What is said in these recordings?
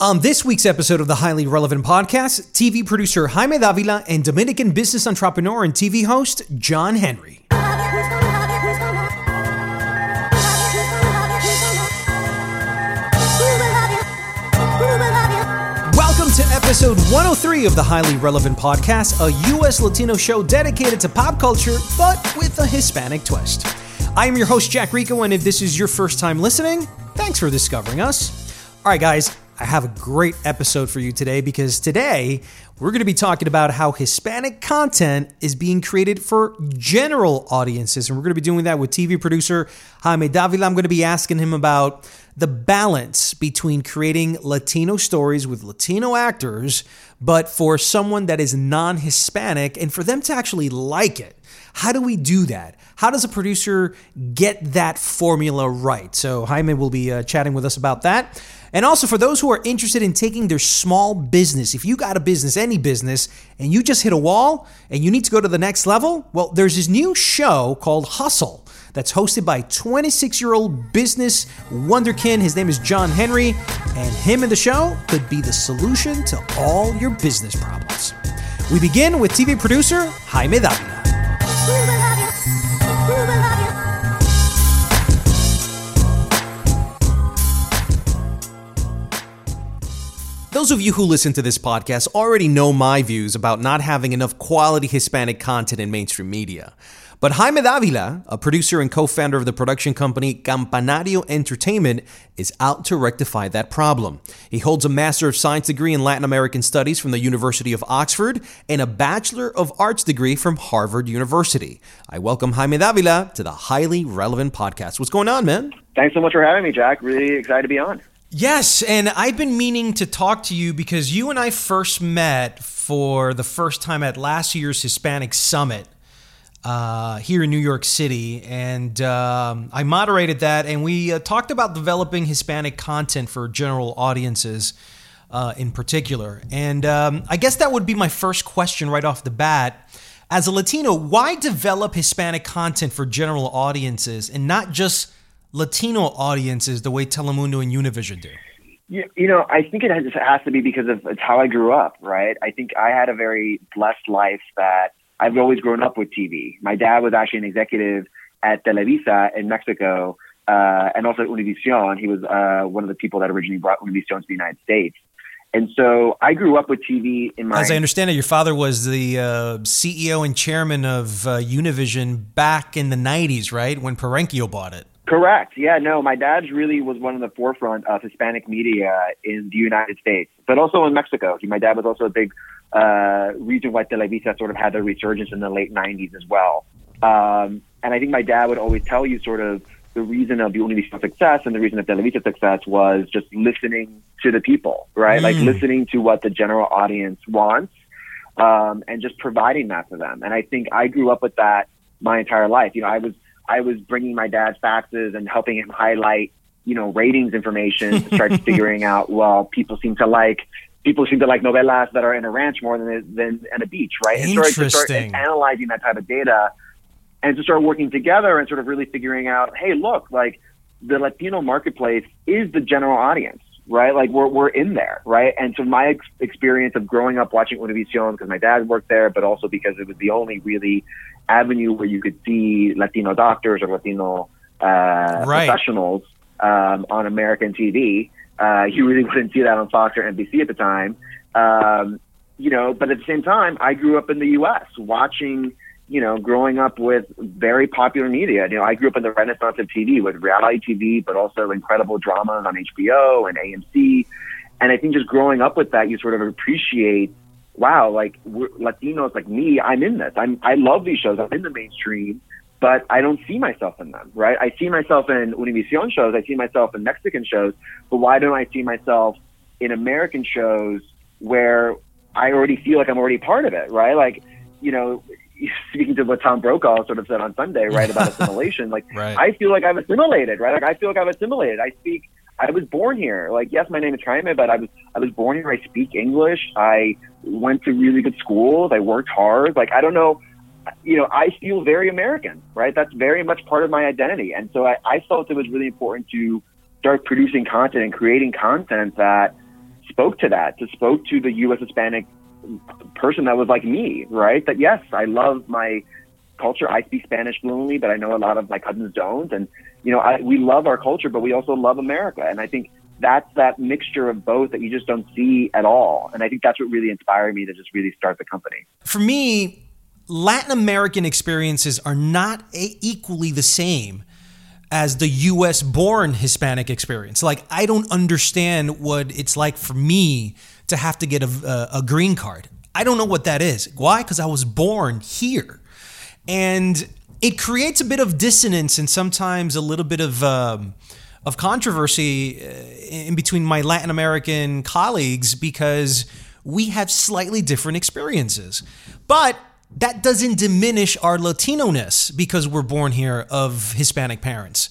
On this week's episode of the Highly Relevant Podcast, TV producer Jaime Davila and Dominican business entrepreneur and TV host John Henry. Welcome to episode 103 of the Highly Relevant Podcast, a U.S. Latino show dedicated to pop culture, but with a Hispanic twist. I am your host, Jack Rico, and if this is your first time listening, thanks for discovering us. All right, guys, I have a great episode for you today because today we're going to be talking about how Hispanic content is being created for general audiences. And we're going to be doing that with TV producer Jaime Davila. I'm going to be asking him about the balance between creating Latino stories with Latino actors, but for someone that is non Hispanic and for them to actually like it. How do we do that? How does a producer get that formula right? So, Jaime will be uh, chatting with us about that. And also for those who are interested in taking their small business, if you got a business, any business, and you just hit a wall and you need to go to the next level, well, there's this new show called Hustle that's hosted by 26 year old business wonderkin. His name is John Henry, and him and the show could be the solution to all your business problems. We begin with TV producer Jaime Davila. Those of you who listen to this podcast already know my views about not having enough quality Hispanic content in mainstream media. But Jaime Davila, a producer and co founder of the production company Campanario Entertainment, is out to rectify that problem. He holds a Master of Science degree in Latin American Studies from the University of Oxford and a Bachelor of Arts degree from Harvard University. I welcome Jaime Davila to the Highly Relevant Podcast. What's going on, man? Thanks so much for having me, Jack. Really excited to be on. Yes, and I've been meaning to talk to you because you and I first met for the first time at last year's Hispanic Summit uh, here in New York City, and um, I moderated that, and we uh, talked about developing Hispanic content for general audiences. Uh, in particular. And um, I guess that would be my first question right off the bat. As a Latino, why develop Hispanic content for general audiences and not just Latino audiences the way Telemundo and Univision do? You, you know, I think it has, it has to be because of it's how I grew up, right? I think I had a very blessed life that I've always grown up with TV. My dad was actually an executive at Televisa in Mexico uh, and also at Univision. He was uh, one of the people that originally brought Univision to the United States. And so I grew up with TV in my. As I understand it, your father was the uh, CEO and chairman of uh, Univision back in the 90s, right? When Perenchio bought it. Correct. Yeah, no, my dad's really was one of the forefront of Hispanic media in the United States, but also in Mexico. My dad was also a big uh, reason why Televisa sort of had their resurgence in the late 90s as well. Um, and I think my dad would always tell you sort of the reason of the Univision success and the reason of Televisa success was just listening to the people, right? Mm. Like listening to what the general audience wants um, and just providing that for them. And I think I grew up with that my entire life. You know, I was I was bringing my dad's faxes and helping him highlight, you know, ratings information to start figuring out, well, people seem to like people seem to like novelas that are in a ranch more than than in a beach, right? And start, start analyzing that type of data and to start working together and sort of really figuring out, hey, look, like the Latino marketplace is the general audience, right? Like we're we're in there, right? And so my ex- experience of growing up watching Univision because my dad worked there, but also because it was the only really avenue where you could see Latino doctors or Latino uh, right. professionals um, on American TV. Uh, you really wouldn't see that on Fox or NBC at the time. Um, you know, but at the same time, I grew up in the U.S. watching, you know, growing up with very popular media. You know, I grew up in the renaissance of TV with reality TV, but also incredible dramas on HBO and AMC. And I think just growing up with that, you sort of appreciate, wow, like we're, Latinos like me, I'm in this. I'm I love these shows. I'm in the mainstream, but I don't see myself in them, right? I see myself in Univision shows. I see myself in Mexican shows, but why don't I see myself in American shows where I already feel like I'm already part of it, right? Like, you know, speaking to what Tom Brokaw sort of said on Sunday, right, about assimilation, like Right. I feel like I've assimilated, right? Like I feel like I've assimilated. I speak I was born here. Like, yes, my name is Jaime, but I was I was born here. I speak English. I went to really good schools. I worked hard. Like, I don't know, you know, I feel very American, right? That's very much part of my identity. And so I, I felt it was really important to start producing content and creating content that spoke to that, to spoke to the U.S. Hispanic person that was like me, right? That yes, I love my culture. I speak Spanish fluently, but I know a lot of my cousins don't. And you know, I, we love our culture, but we also love America. And I think that's that mixture of both that you just don't see at all. And I think that's what really inspired me to just really start the company. For me, Latin American experiences are not equally the same as the US born Hispanic experience. Like, I don't understand what it's like for me to have to get a, a green card. I don't know what that is. Why? Because I was born here. And it creates a bit of dissonance and sometimes a little bit of. Um, of controversy uh, in between my Latin American colleagues because we have slightly different experiences. But that doesn't diminish our Latino ness because we're born here of Hispanic parents.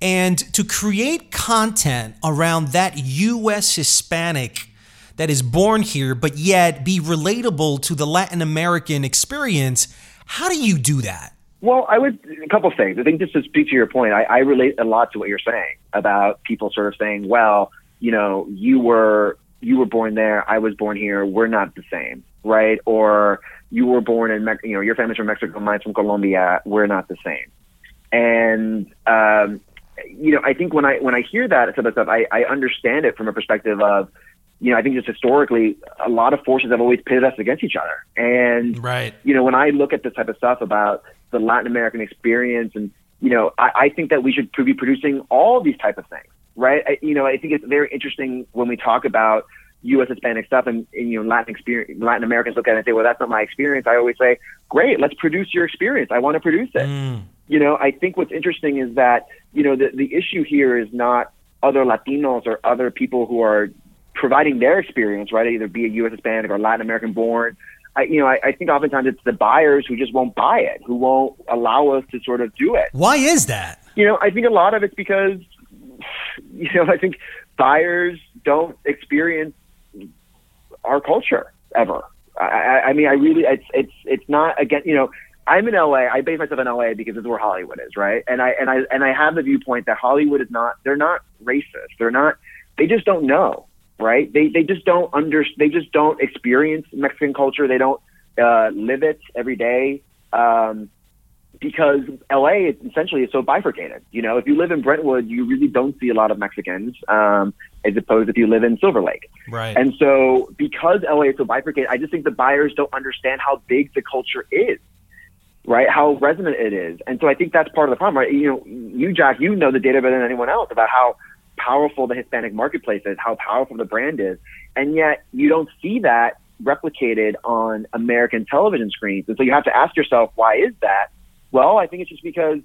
And to create content around that US Hispanic that is born here, but yet be relatable to the Latin American experience, how do you do that? Well, I would a couple of things. I think just to speak to your point, I, I relate a lot to what you're saying about people sort of saying, "Well, you know, you were you were born there, I was born here, we're not the same, right?" Or you were born in, Mex- you know, your family's from Mexico, mine's from Colombia, we're not the same. And um, you know, I think when I when I hear that type of stuff, I, I understand it from a perspective of, you know, I think just historically, a lot of forces have always pitted us against each other, and Right. you know, when I look at this type of stuff about the Latin American experience, and you know, I, I think that we should be producing all these type of things, right? I, you know, I think it's very interesting when we talk about U.S. Hispanic stuff, and, and you know, Latin experience, Latin Americans look at it and say, "Well, that's not my experience." I always say, "Great, let's produce your experience. I want to produce it." Mm. You know, I think what's interesting is that you know the the issue here is not other Latinos or other people who are providing their experience, right? Either be a U.S. Hispanic or Latin American born. I, you know, I, I think oftentimes it's the buyers who just won't buy it, who won't allow us to sort of do it. Why is that? You know, I think a lot of it's because, you know, I think buyers don't experience our culture ever. I, I, I mean, I really, it's, it's, it's not again, you know, I'm in LA. I base myself in LA because it's where Hollywood is, right? And I, and I, and I have the viewpoint that Hollywood is not, they're not racist. They're not, they just don't know, right? They, they just don't under, they just don't experience Mexican culture. They don't uh, live it every day. Um, because LA is essentially is so bifurcated. You know, if you live in Brentwood, you really don't see a lot of Mexicans, um, as opposed if you live in Silver Lake. Right. And so, because LA is so bifurcated, I just think the buyers don't understand how big the culture is, right? How resonant it is. And so, I think that's part of the problem, right? You know, you, Jack, you know the data better than anyone else about how powerful the Hispanic marketplace is, how powerful the brand is. And yet, you don't see that replicated on American television screens. And so, you have to ask yourself, why is that? Well, I think it's just because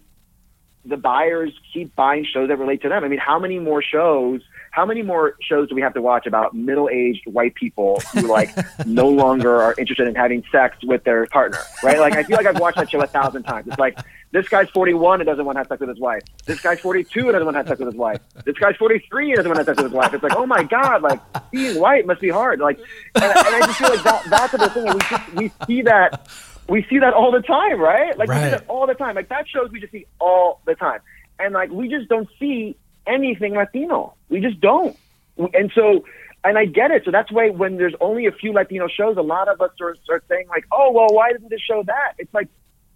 the buyers keep buying shows that relate to them. I mean, how many more shows, how many more shows do we have to watch about middle-aged white people who like no longer are interested in having sex with their partner, right? Like, I feel like I've watched that show a thousand times. It's like this guy's 41 and doesn't want to have sex with his wife. This guy's 42 and doesn't want to have sex with his wife. This guy's 43 and doesn't want to have sex with his wife. It's like, oh my god, like being white must be hard. Like, and, and I just feel like that, that's the thing. We just, we see that we see that all the time, right? Like we Right. see that all the time. Like that shows we just see all the time, and like we just don't see anything Latino. We just don't. And so, and I get it. So that's why when there's only a few Latino shows, a lot of us sort of start saying like, oh well, why doesn't this show that? It's like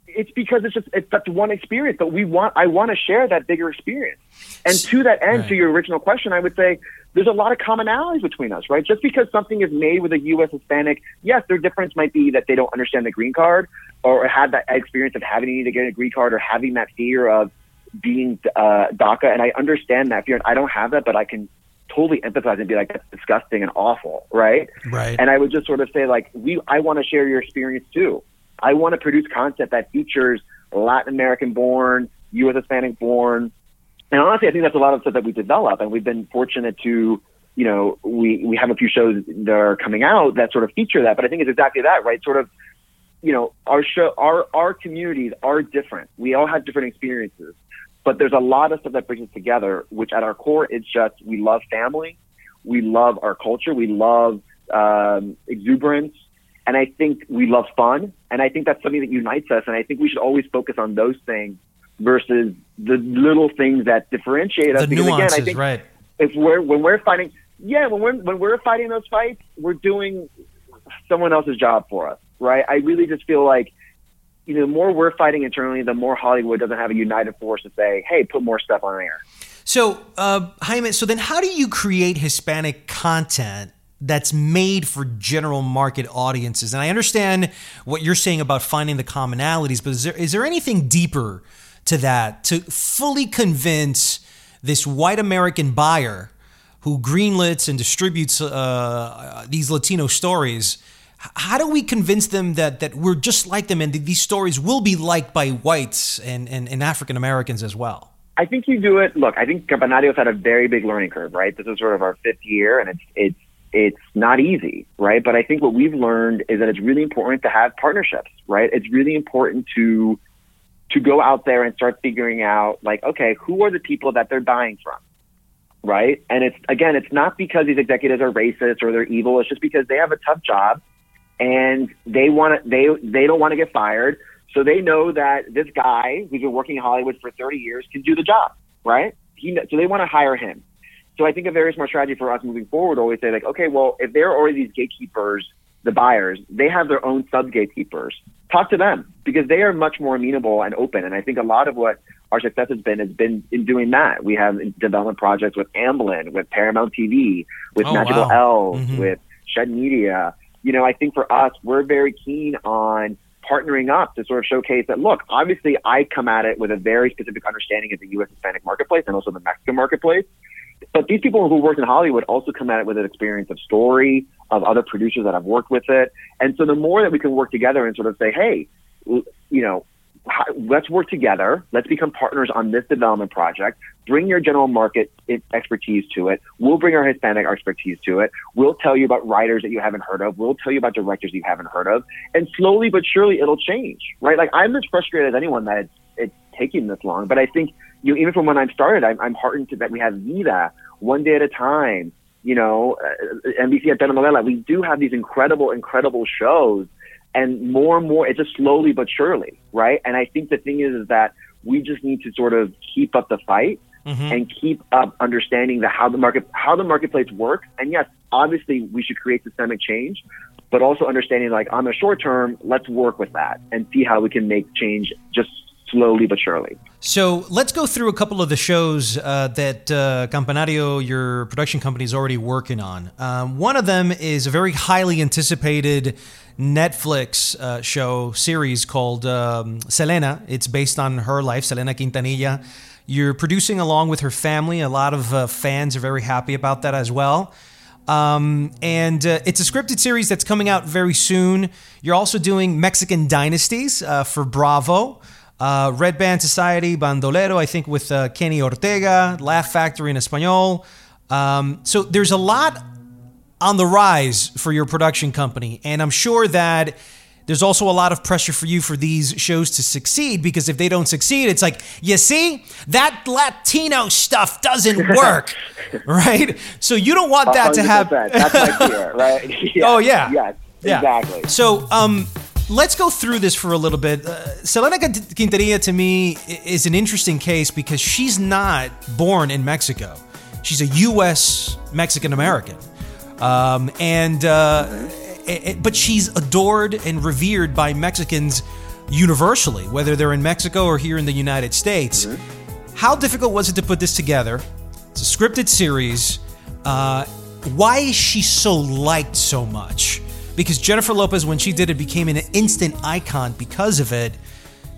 it's because it's just it's such one experience, but we want I want to share that bigger experience. And to that end, right. to your original question, I would say there's a lot of commonalities between us, right? Just because something is made with a U.S. Hispanic, yes, their difference might be that they don't understand the green card or have that experience of having to get a green card or having that fear of being uh, DACA. And I understand that fear, and I don't have that, but I can totally empathize and be like, that's disgusting and awful, right? Right. And I would just sort of say, like, we, I want to share your experience too. I want to produce content that features Latin American born, U.S. Hispanic born. And honestly, I think that's a lot of stuff that we develop, and we've been fortunate to, you know, we we have a few shows that are coming out that sort of feature that. But I think it's exactly that, right? Sort of, you know, our show, our our communities are different. We all have different experiences, but there's a lot of stuff that brings us together. Which at our core, it's just we love family, we love our culture, we love um, exuberance, and I think we love fun. And I think that's something that unites us. And I think we should always focus on those things versus the little things that differentiate us. The because nuances, again, I think right. if we're, when we're fighting, yeah, when we're, when we're fighting those fights, we're doing someone else's job for us, right? I really just feel like, you know, the more we're fighting internally, the more Hollywood doesn't have a united force to say, hey, put more stuff on air. So, uh, Jaime, so then how do you create Hispanic content that's made for general market audiences. And I understand what you're saying about finding the commonalities, but is there is there anything deeper to that to fully convince this white American buyer who greenlets and distributes uh, these Latino stories? How do we convince them that that we're just like them and these stories will be liked by whites and, and, and African Americans as well? I think you do it. Look, I think Campanario's had a very big learning curve, right? This is sort of our fifth year, and it's it's it's not easy, right? But I think what we've learned is that it's really important to have partnerships, right? It's really important to to go out there and start figuring out like, okay, who are the people that they're buying from? Right? And it's again, it's not because these executives are racist or they're evil, it's just because they have a tough job and they want to they they don't want to get fired. So they know that this guy who's been working in Hollywood for 30 years can do the job, right? He, so they want to hire him. So I think a very smart strategy for us moving forward always say like, okay, well, if there are already these gatekeepers, the buyers, they have their own sub gatekeepers. Talk to them because they are much more amenable and open. And I think a lot of what our success has been has been in doing that. We have development projects with Amblin, with Paramount TV, with oh, Magical wow. Elves, mm-hmm. with Shed Media. You know, I think for us, we're very keen on partnering up to sort of showcase that look, obviously I come at it with a very specific understanding of the US Hispanic marketplace and also the Mexican marketplace. But these people who work in Hollywood also come at it with an experience of story, of other producers that have worked with it. And so the more that we can work together and sort of say, hey, you know, let's work together. Let's become partners on this development project. Bring your general market expertise to it. We'll bring our Hispanic expertise to it. We'll tell you about writers that you haven't heard of. We'll tell you about directors you haven't heard of. And slowly but surely it'll change, right? Like I'm as frustrated as anyone that it's, it's taking this long, but I think you know, even from when I started, I'm, I'm heartened to that we have Vida one day at a time. You know, uh, NBC at Telenovela. We do have these incredible, incredible shows, and more and more. It's just slowly but surely, right? And I think the thing is, is that we just need to sort of keep up the fight mm-hmm. and keep up understanding the how the market how the marketplace works. And yes, obviously, we should create systemic change, but also understanding like on the short term, let's work with that and see how we can make change just slowly but surely. So let's go through a couple of the shows uh, that uh, Campanario, your production company, is already working on. Um, one of them is a very highly anticipated Netflix uh, show series called um, Selena. It's based on her life, Selena Quintanilla. You're producing along with her family. A lot of uh, fans are very happy about that as well. Um, and uh, it's a scripted series that's coming out very soon. You're also doing Mexican Dynasties uh, for Bravo. Uh, Red Band Society, Bandolero, I think with uh, Kenny Ortega, Laugh Factory in Espanol. Um, so there's a lot on the rise for your production company. And I'm sure that there's also a lot of pressure for you for these shows to succeed because if they don't succeed, it's like, you see, that Latino stuff doesn't work, right? So you don't want that 100%. to happen. That's my fear, right? yes, oh, yeah. Yes, yeah. exactly. So, um, let's go through this for a little bit. Uh, Selena Quintanilla to me is an interesting case because she's not born in Mexico. She's a U.S. Mexican American, um, and uh, but she's adored and revered by Mexicans universally, whether they're in Mexico or here in the United States. Mm-hmm. How difficult was it to put this together? It's a scripted series. Uh, why is she so liked so much? Because Jennifer Lopez, when she did it, became an instant icon because of it.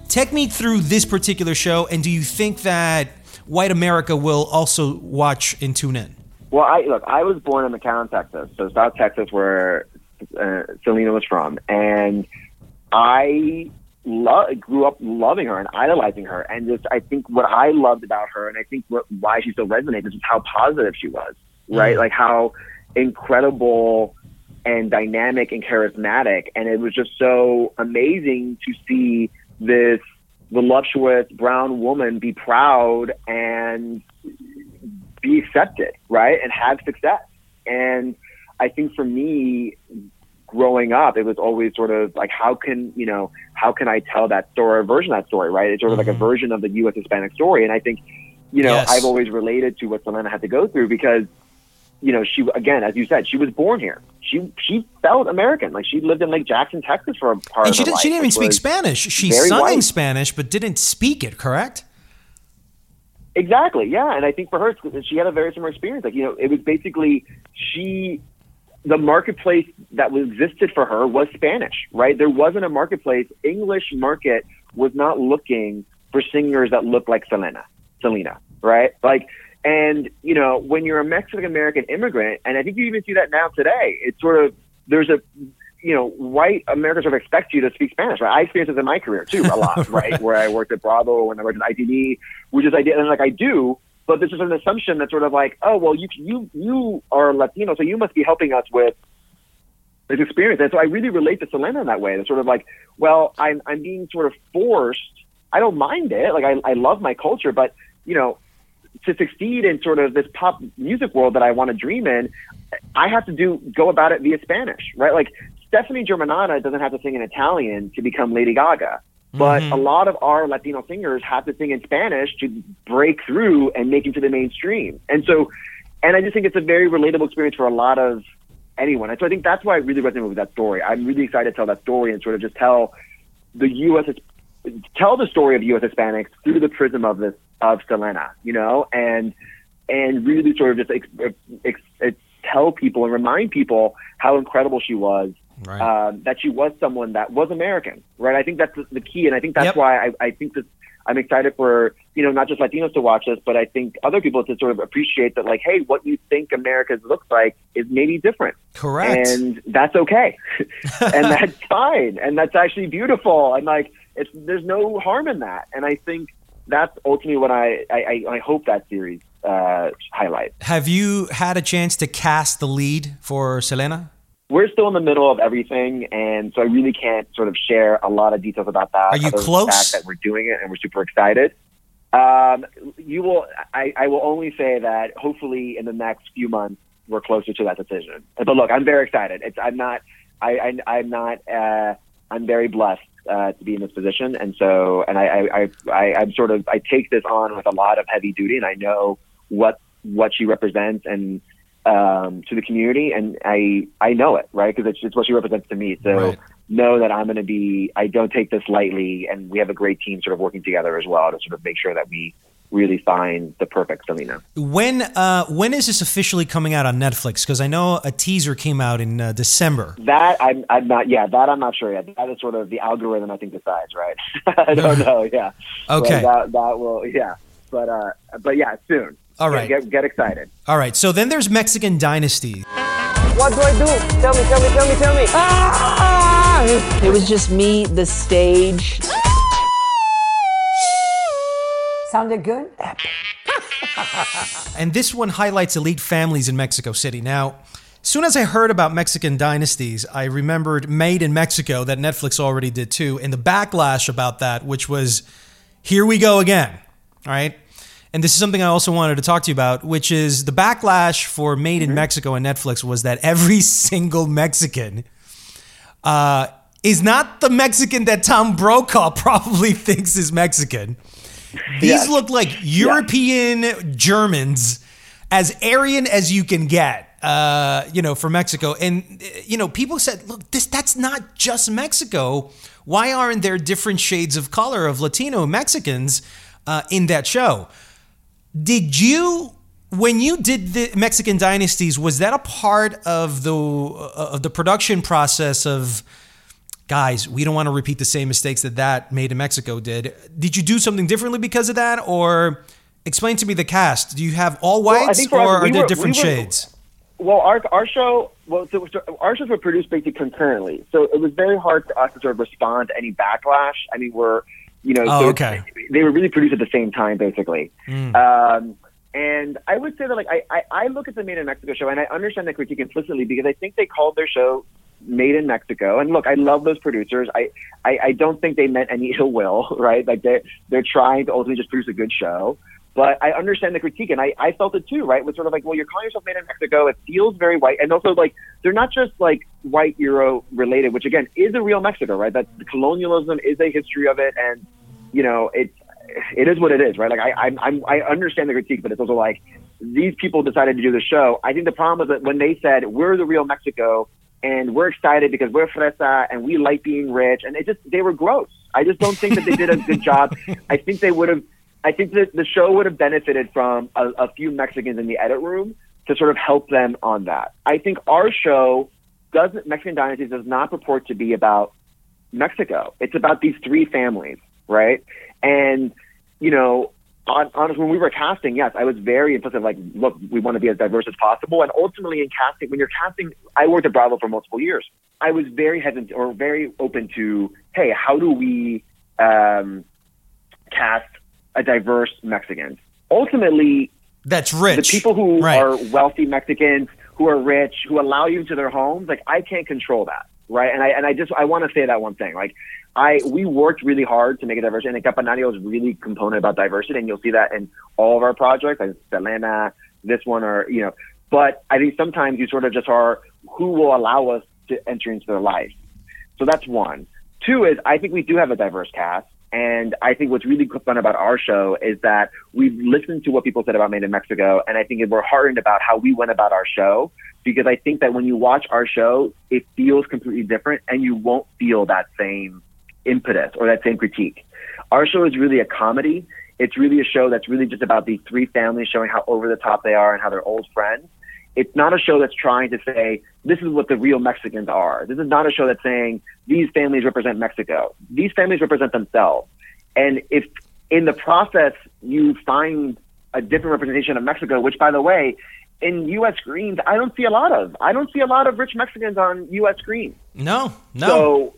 Take me through this particular show, and do you think that white America will also watch and tune in? Well, I look. I was born in McAllen, Texas, so South Texas, where uh, Selena was from, and I lo- grew up loving her and idolizing her. And just, I think what I loved about her, and I think what, why she still resonates, is how positive she was, right? Like how incredible and dynamic and charismatic. And it was just so amazing to see this voluptuous brown woman be proud and be accepted, right? And have success. And I think for me, growing up, it was always sort of like, how can, you know, how can I tell that story, a version of that story, right? It's sort of like a mm-hmm. version of the U.S. Hispanic story. And I think, you know, Yes. I've always related to what Selena had to go through because, you know, she, again, as you said, she was born here. She, she felt American. Like she lived in Lake Jackson, Texas for a part And of she her didn't, life, she didn't even speak Spanish. She sung in white. Spanish, but didn't speak it, correct? Exactly, yeah. And I think for her, she had a very similar experience. Like, you know, it was basically she, the marketplace that existed for her was Spanish, right? There wasn't a marketplace. English market was not looking for singers that looked like Selena, Selena, right? Like, and you know, when you're a Mexican American immigrant, and I think you even see that now today, it's sort of there's a you know, white Americans sort of expect you to speak Spanish, right? I experienced this in my career too, a lot, right? Where I worked at Bravo, when I worked at ITV, which is I did, and like I do, but this is an assumption that's sort of like, oh, well, you you you are Latino, so you must be helping us with this experience. And so I really relate to Selena in that way. It's sort of like, well, I'm I'm being sort of forced. I don't mind it. Like I I love my culture, but you know, to succeed in sort of this pop music world that I want to dream in, I have to do go about it via Spanish, right? Like Stefani Germanotta doesn't have to sing in Italian to become Lady Gaga. But mm-hmm. a lot of our Latino singers have to sing in Spanish to break through and make it to the mainstream. And so, and I just think it's a very relatable experience for a lot of anyone. And so I think that's why I really resonated with that story. I'm really excited to tell that story and sort of just tell the U.S. tell the story of U.S. Hispanics through the prism of this of Selena, you know, and and really sort of just ex, ex, ex, tell people and remind people how incredible she was. Right. Um, that she was someone that was American, right? I think that's the, key, and I think that's Yep. why I, I think that I'm excited for you know not just Latinos to watch this, but I think other people to sort of appreciate that, like, hey, what you think America looks like is maybe different, Correct. and that's okay, and that's fine, and that's actually beautiful, and like it's there's no harm in that, and I think that's ultimately what I I, I, I hope that series uh, highlights. Have you had a chance to cast the lead for Selena? We're still in the middle of everything, and so I really can't sort of share a lot of details about that. Are you other than the close? that we're doing it and we're super excited. Um, you will. I, I will only say that hopefully in the next few months we're closer to that decision. But look, I'm very excited. It's. I'm not. I. I I'm not. Uh, I'm very blessed uh, to be in this position, and so and I, I, I, I, I'm sort of I take this on with a lot of heavy duty, and I know what what she represents and um, to the community, and I I know it right because it's, it's what she represents to me. So Right. know that I'm going to be. I don't take this lightly, and we have a great team sort of working together as well to sort of make sure that we really find the perfect Selena. When uh, when is this officially coming out on Netflix? Because I know a teaser came out in uh, December. That I'm I'm not. Yeah, that I'm not sure yet. That is sort of the algorithm I think decides, right? I don't know. Yeah. Okay. But that that will. Yeah. But uh. But yeah, soon. All right. Get get excited. All right, so then there's Mexican Dynasty. What do I do? Tell me, tell me, tell me, tell me. Ah! It was just me, the stage. Sounded good? And this one highlights elite families in Mexico City. Now, as soon as I heard about Mexican dynasties, I remembered Made in Mexico that Netflix already did too, and the backlash about that, which was here we go again. All right. And this is something I also wanted to talk to you about, which is the backlash for Made in Mexico and Netflix was that every single Mexican uh, is not the Mexican that Tom Brokaw probably thinks is Mexican. These look like European Germans, as Aryan as you can get. uh, you know, for Mexico. And you know, people said, "Look, this that's not just Mexico. Why aren't there different shades of color of Latino Mexicans uh, in that show?" Did you when you did the Mexican dynasties, was that a part of the uh, of the production process of guys? We don't want to repeat the same mistakes that that made in Mexico did. Did you do something differently because of that, or explain to me the cast? Do you have all whites, well, or us, we are there were, different we were, shades? Well, our our show well, so, so our shows were produced basically concurrently, so it was very hard for us to sort of respond to any backlash. I mean, we're you know, oh, so okay. they were really produced at the same time, basically. Mm. Um, and I would say that, like, I, I, I look at the Made in Mexico show, and I understand the critique implicitly because I think they called their show Made in Mexico. And look, I love those producers. I, I, I don't think they meant any ill will, right? Like, they they're trying to ultimately just produce a good show. But I understand the critique, and I, I felt it too, right? It was sort of like, well, you're calling yourself Made in Mexico. It feels very white, and also like they're not just like white Euro related, which again is a real Mexico, right? That colonialism is a history of it, and you know, it's it is what it is, right? Like I I'm, I understand the critique, but it's also like these people decided to do the show. I think the problem is that when they said we're the real Mexico and we're excited because we're fresa and we like being rich, and it just they were gross. I just don't think that they did a good job. I think they would have. I think that the show would have benefited from a, a few Mexicans in the edit room to sort of help them on that. I think our show doesn't Mexican Dynasties does not purport to be about Mexico. It's about these three families, right? And you know, on, honestly, when we were casting, yes, I was very implicit. Like, look, we want to be as diverse as possible. And ultimately, in casting, when you're casting, I worked at Bravo for multiple years. I was very hesitant or very open to, hey, how do we um, cast a diverse Mexican? Ultimately, that's rich. The people who right. are wealthy Mexicans, who are rich, who allow you into their homes, like I can't control that, right? And I and I just I want to say that one thing, like I we worked really hard to make it diverse, and Campanario is really component about diversity, and you'll see that in all of our projects, like Selena, this one, or you know. But I think sometimes you sort of just are who will allow us to enter into their life. So that's one. Two is I think we do have a diverse cast. And I think what's really fun about our show is that we've listened to what people said about Made in Mexico, and I think we're heartened about how we went about our show because I think that when you watch our show, it feels completely different, and you won't feel that same impetus or that same critique. Our show is really a comedy. It's really a show that's really just about these three families showing how over the top they are and how they're old friends. It's not a show that's trying to say, this is what the real Mexicans are. This is not a show that's saying, these families represent Mexico. These families represent themselves. And if in the process you find a different representation of Mexico, which by the way, in U.S. screens, I don't see a lot of. I don't see a lot of rich Mexicans on U.S. screens. No, no. So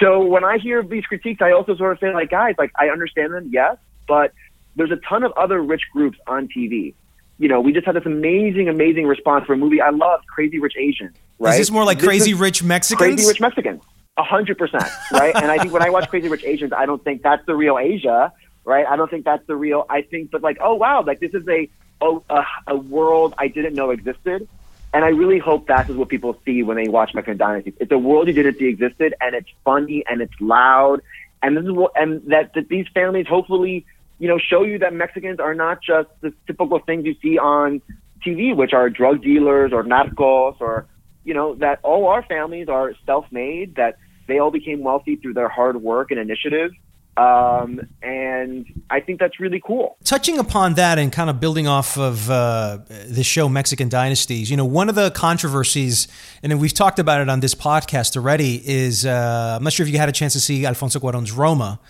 so when I hear these critiques, I also sort of say, like, guys, like, I understand them, yes, but there's a ton of other rich groups on TV. You know, we just had this amazing, amazing response for a movie I love, Crazy Rich Asians. Right? Is this more like this Crazy Rich Mexicans? Crazy Rich Mexicans, a hundred percent, right? and I think when I watch Crazy Rich Asians, I don't think that's the real Asia, right? I don't think that's the real. I think, but like, oh wow, like this is a oh, a, a world I didn't know existed and I really hope that is what people see when they watch Mexican Dynasty. It's a world you didn't see existed, and it's funny and it's loud, and this is what, and that, that these families hopefully, you know, show you that Mexicans are not just the typical things you see on TV, which are drug dealers or narcos, or you know, that all our families are self-made, that they all became wealthy through their hard work and initiative, um, and I think that's really cool. Touching upon that and kind of building off of uh, the show Mexican Dynasties, you know, one of the controversies, and we've talked about it on this podcast already, is uh, I'm not sure if you had a chance to see Alfonso Cuarón's Roma,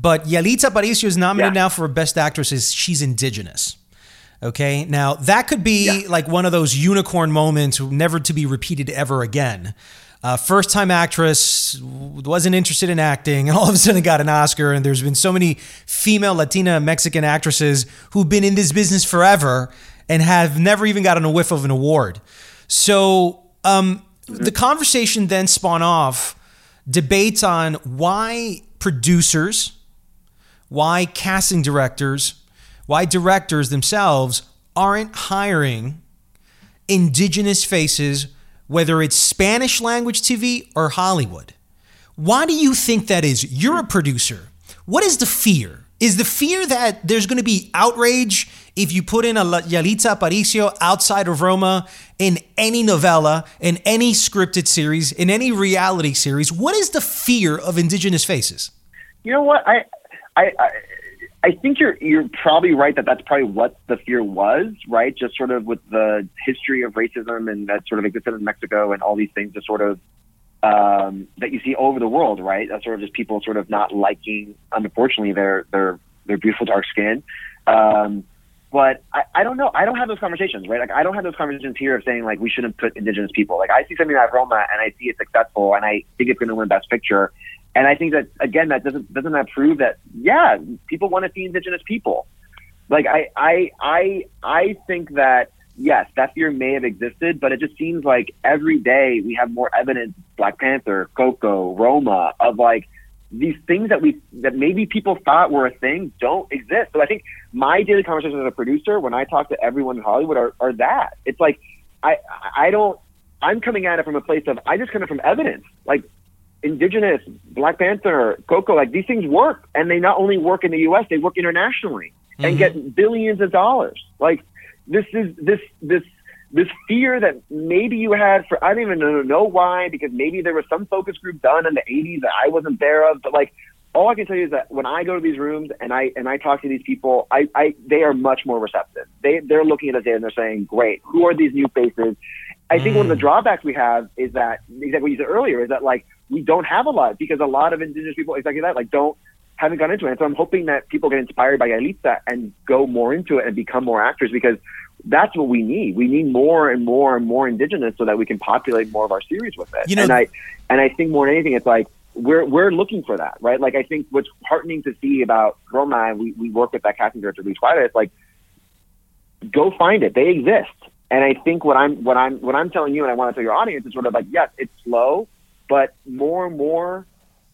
but Yalitza Aparicio is nominated yeah. now for Best Actress. Is she's indigenous? Okay, now that could be yeah. like one of those unicorn moments, never to be repeated ever again. Uh, first time actress, wasn't interested in acting, and all of a sudden got an Oscar. And there's been so many female Latina Mexican actresses who've been in this business forever and have never even gotten a whiff of an award. So um, the conversation then spawned off debates on why producers, why casting directors, why directors themselves aren't hiring indigenous faces whether it's Spanish language TV or Hollywood. Why do you think that is? You're a producer. What is the fear? Is the fear that there's going to be outrage if you put in a Yalitza Aparicio outside of Roma in any novela, in any scripted series, in any reality series? What is the fear of indigenous faces? You know what? I, I, I I think you're you're probably right that that's probably what the fear was, right? Just sort of with the history of racism and that sort of existed in Mexico and all these things, just sort of um, that you see all over the world, right? That's sort of just people sort of not liking, unfortunately, their their their beautiful dark skin. Um, but I, I don't know. I don't have those conversations, right? Like I don't have those conversations here of saying like we shouldn't put indigenous people. Like I see something like Roma and I see it successful and I think it's going to win Best Picture and I think that again, that doesn't doesn't that prove that yeah, people want to see indigenous people. Like I I I I think that yes, that fear may have existed, but it just seems like every day we have more evidence, Black Panther, Coco, Roma, of like these things that we that maybe people thought were a thing don't exist. So I think my daily conversations as a producer, when I talk to everyone in Hollywood, are, are that. It's like I I don't I'm coming at it from a place of I just come from evidence. Like Indigenous, Black Panther, Coco, like these things work, and they not only work in the U.S., they work internationally mm-hmm. and get billions of dollars. Like this is this this this fear that maybe you had for I don't even know, know why because maybe there was some focus group done in the 80s that I wasn't there of, but like all I can tell you is that when I go to these rooms and I and I talk to these people, I, I they are much more receptive. They they're looking at us and they're saying, "Great, who are these new faces?" I think mm. one of the mm. drawbacks we have is that exactly what you said earlier is that like we don't have a lot because a lot of indigenous people exactly that like don't haven't gone into it. And so I'm hoping that people get inspired by Yalitza and go more into it and become more actors because that's what we need. We need more and more and more indigenous so that we can populate more of our series with it. You know, and I and I think more than anything, it's like we're we're looking for that, right? Like I think what's heartening to see about Roma, and we we work with that casting director Luis Juarez, it's like go find it. They exist. And I think what I'm what I'm what I'm telling you and I want to tell your audience is sort of like, yes, it's slow, but more and more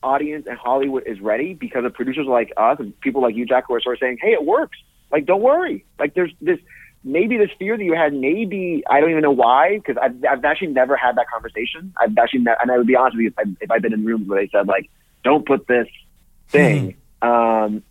audience and Hollywood is ready because of producers like us and people like you, Jack, who are sort of saying, "Hey, it works. Like, don't worry. Like, there's this maybe this fear that you had. Maybe I don't even know why because I've I've actually never had that conversation. I've actually ne- and I would be honest with you if, I, if I've been in rooms where they said like, "Don't put this thing." Mm-hmm. Um,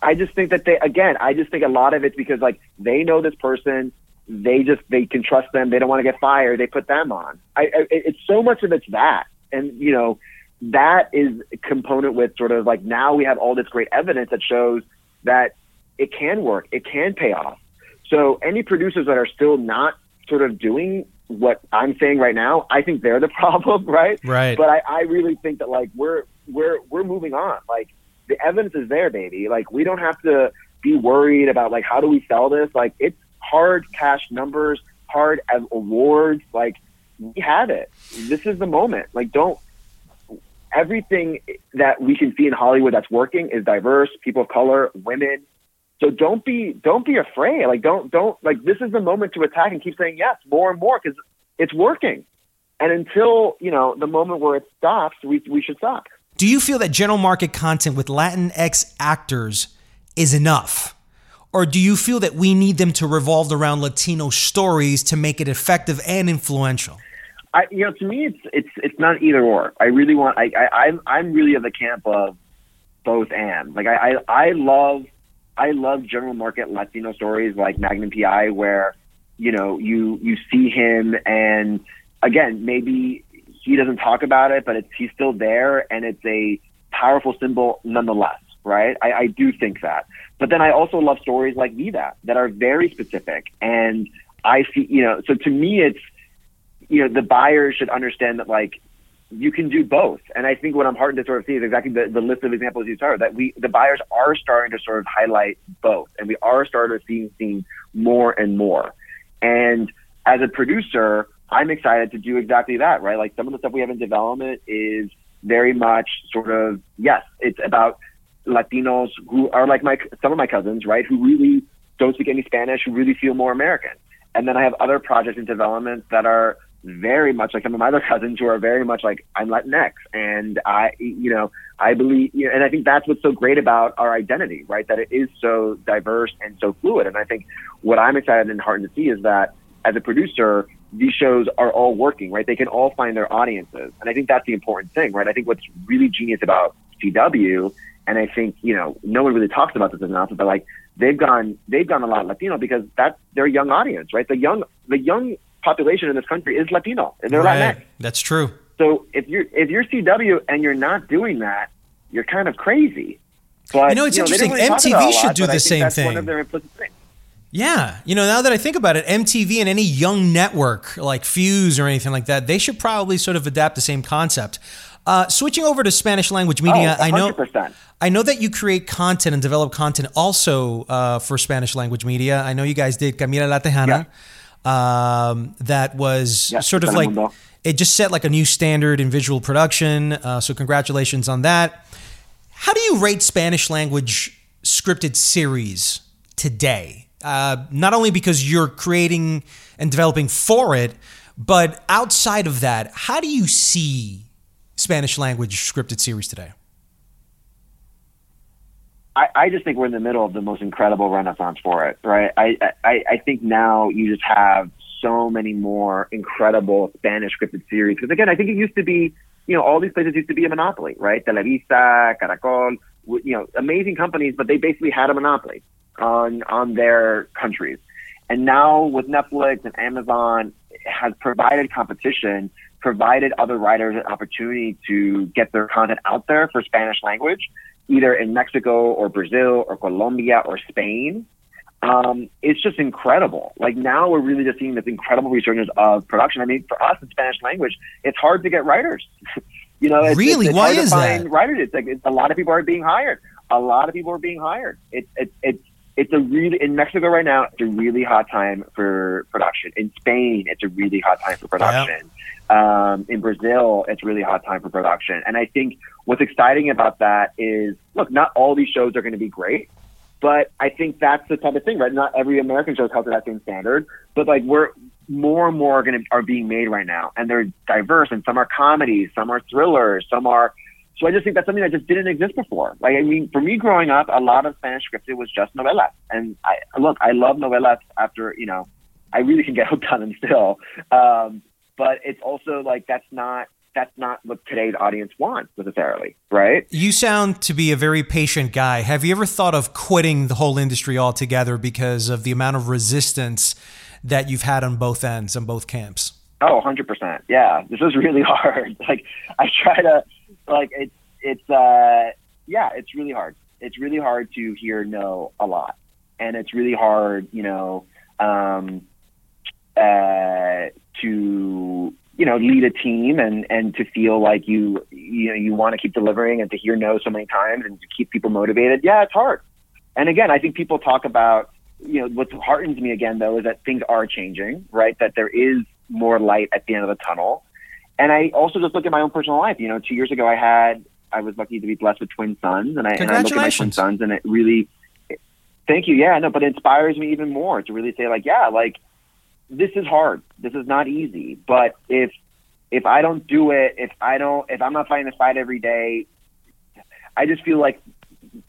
I just think that they again. I just think a lot of it's because like they know this person they just they can trust them. They don't want to get fired. They put them on. I, I it's so much of it's that, and you know that is a component with sort of like now we have all this great evidence that shows that it can work. It can pay off. So any producers that are still not sort of doing what I'm saying right now, I think they're the problem, right? Right. But I, I really think that like we're we're we're moving on. Like the evidence is there, baby. Like we don't have to be worried about like how do we sell this. Like it's hard cash numbers, hard as awards. Like we have it. This is the moment. Like don't everything that we can see in Hollywood that's working is diverse, people of color, women. So don't be don't be afraid. Like don't don't like this is the moment to attack and keep saying yes more and more because it's working. And until you know the moment where it stops, we we should stop. Do you feel that general market content with Latinx actors is enough? Or do you feel that we need them to revolve around Latino stories to make it effective and influential? I, you know, to me, it's it's it's not either or. I really want. I, I I'm I'm really of the camp of both and. Like I, I I love I love general market Latino stories like Magnum PI, where you know you you see him and again maybe he doesn't talk about it, but it's he's still there and it's a powerful symbol nonetheless right? I, I do think that. But then I also love stories like Vida that that are very specific. And I see, you know, so to me, it's, you know, the buyers should understand that like you can do both. And I think what I'm heartened to sort of see is exactly the, the list of examples you started that we, the buyers are starting to sort of highlight both. And we are starting to see, seeing more and more. And as a producer, I'm excited to do exactly that, right? Like some of the stuff we have in development is very much sort of, yes, it's about Latinos who are like my some of my cousins, right, who really don't speak any Spanish, who really feel more American. And then I have other projects in development that are very much like some of my other cousins who are very much like I'm Latinx, and I, you know, I believe, you know, and I think that's what's so great about our identity, right? That it is so diverse and so fluid. And I think what I'm excited and heartened to see is that as a producer, these shows are all working, right? They can all find their audiences, and I think that's the important thing, right? I think what's really genius about CW, and I think you know no one really talks about this enough, but like they've gone they've gone a lot Latino because that's their young audience, right? The young the young population in this country is Latino. And they're right. Latinx. That's true. So if you're if you're CW and you're not doing that, you're kind of crazy. But You know, it's they interesting. really MTV should lot, do the I same that's One thing. of their implicit. Yeah, you know, now that I think about it, MTV and any young network like Fuse or anything like that, they should probably sort of adapt the same concept. Uh, switching over to Spanish language media, Oh, I know 100%. I know that you create content and develop content also uh, for Spanish language media. I know you guys did Camelia La Texana. Um, that was Yeah, sort of like it just set like a new standard in visual production. Uh, so congratulations on that. How do you rate Spanish language scripted series today? Uh, not only because you're creating and developing for it, but outside of that, how do you see Spanish language scripted series today? I, I just think we're in the middle of the most incredible renaissance for it, right? I, I, I think now you just have so many more incredible Spanish scripted series. Because again, I think it used to be, you know, all these places used to be a monopoly, right? Televisa, Caracol, you know, amazing companies, but they basically had a monopoly on on their countries. And now with Netflix and Amazon has provided competition, provided other writers an opportunity to get their content out there for Spanish language, either in Mexico or Brazil or Colombia or Spain. Um, it's just incredible. Like now we're really just seeing this incredible resurgence of production. I mean, for us in Spanish language, it's hard to get writers. you know, it's, Really? it's, it's Why hard to is find that? writers. It's like it's, a lot of people are being hired. A lot of people are being hired. It's it's it's it's a really in Mexico right now. It's a really hot time for production. In Spain, it's a really hot time for production. Um, in Brazil, it's really hot time for production. And I think what's exciting about that is, look, not all these shows are going to be great, but I think that's the type of thing, right? Not every American show is held to that same standard, but like we're more and more are going to are being made right now, and they're diverse, and some are comedies, some are thrillers, some are. So I just think that's something that just didn't exist before. Like I mean, for me growing up, a lot of Spanish scripted was just novelas, and I look, I love novelas. After you know, I really can get hooked on them still, um, but it's also like that's not that's not what today's audience wants necessarily, right? You sound to be a very patient guy. Have you ever thought of quitting the whole industry altogether because of the amount of resistance that you've had on both ends, on both camps? Oh, 100%. Yeah. This is really hard. Like I try to like it's it's uh yeah, it's really hard. It's really hard to hear no a lot. And it's really hard, you know, um uh to you know, lead a team and and to feel like you you know, you want to keep delivering and to hear no so many times and to keep people motivated. Yeah, it's hard. And again, I think people talk about you know, what heartens me again though is that things are changing, right? That there is more light at the end of the tunnel. And I also just look at my own personal life. You know, two years ago I had I was lucky to be blessed with twin sons and I, and I look at my twin sons and it really thank you. Yeah, no, but it inspires me even more to really say like, yeah, like this is hard. This is not easy. But if if I don't do it, if I don't if I'm not fighting this fight every day, I just feel like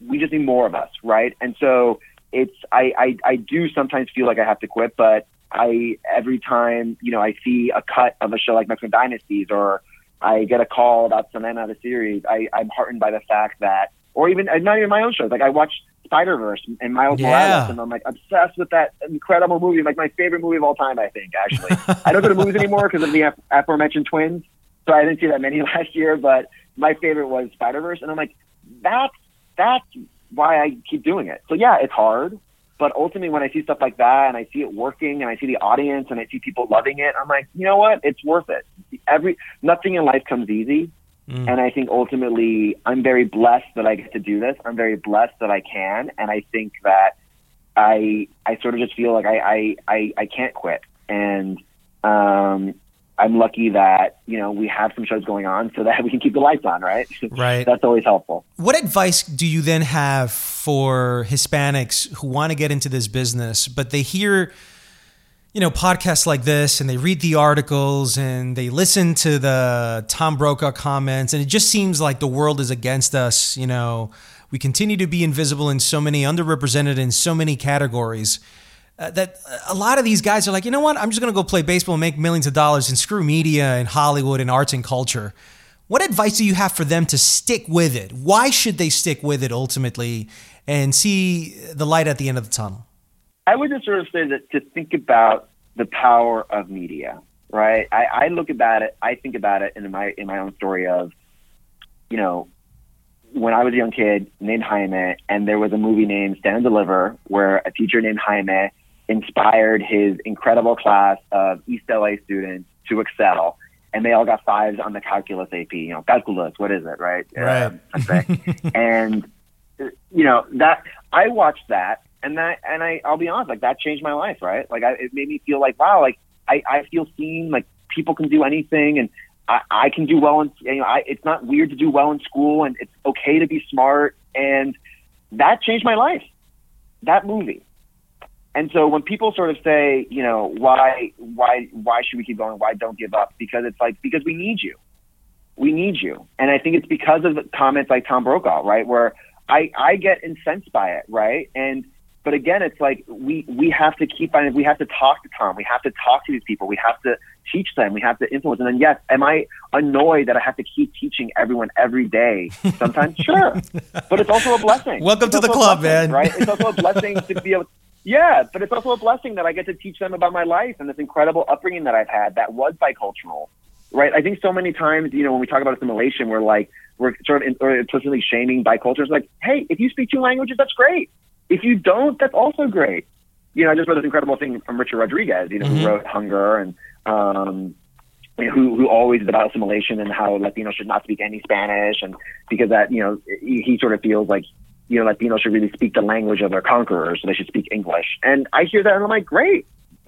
we just need more of us, right? And so it's I, I I do sometimes feel like I have to quit, but I every time you know I see a cut of a show like Mexican Dynasties or I get a call about Selena the series, I I'm heartened by the fact that, or even uh, not even my own shows. Like I watched Spider Verse and Miles Yeah. Morales, and I'm like obsessed with that incredible movie, like my favorite movie of all time. I think actually, I don't go to movies anymore because of the aforementioned twins, so I didn't see that many last year. But my favorite was Spider Verse, and I'm like, that's that's why I keep doing it. So yeah, it's hard. But ultimately, when I see stuff like that and I see it working and I see the audience and I see people loving it, I'm like, you know what? It's worth it. Every nothing in life comes easy, and I think ultimately, I'm very blessed that I get to do this. I'm very blessed that I can, and I think that I I sort of just feel like I I I, I can't quit, and um, I'm lucky that you know we have some shows going on so that we can keep the lights on, right? Right. That's always helpful. What advice do you then have for Hispanics who want to get into this business, but they hear, you know, podcasts like this and they read the articles and they listen to the Tom Brokaw comments, and it just seems like the world is against us. You know, we continue to be invisible in so many, underrepresented in so many categories. Uh, that a lot of these guys are like, you know what? I'm just going to go play baseball and make millions of dollars and screw media and Hollywood and arts and culture. what advice do you have for them to stick with it? Why should they stick with it ultimately and see the light at the end of the tunnel? I would just sort of say that to think about the power of media, right? I, I look about it, I think about it in my in my own story of, you know, when I was a young kid named Jaime, and there was a movie named Stand and Deliver, where a teacher named Jaime inspired his incredible class of East LA students to excel, and they all got fives on the calculus AP. You know, calculus, what is it, right? Right. Um, and you know that I watched that, and that, and I, I'll be honest, like that changed my life, right? Like I, it made me feel like, wow, like I, I feel seen, like people can do anything, and I, I can do well in, you know, I, it's not weird to do well in school, and it's okay to be smart, and that changed my life. That movie. And so when people sort of say, you know, why, why, why should we keep going? Why don't give up? Because it's like because we need you. We need you. And I think it's because of comments like Tom Brokaw, right? Where I, I get incensed by it, right? And but again, it's like we we have to keep on. We have to talk to Tom. We have to talk to these people. We have to teach them. We have to influence. And then yes, am I annoyed that I have to keep teaching everyone every day? Sometimes, sure, but it's also a blessing. Welcome It's to the club, blessing, man. Right? It's also a blessing to be able. Yeah, but it's also a blessing that I get to teach them about my life and this incredible upbringing that I've had that was bicultural. Right? I think so many times, you know, when we talk about assimilation, we're like we're sort of in, or implicitly shaming biculture. It's like, hey, if you speak two languages, that's great. If you don't, that's also great. You know, I just read this incredible thing from Richard Rodriguez, you know, who wrote Hunger and um, you know, who who always is about assimilation and how Latinos should not speak any Spanish, and because that you know he, he sort of feels like you know Latinos should really speak the language of their conquerors, so they should speak English. And I hear that and I'm like, great,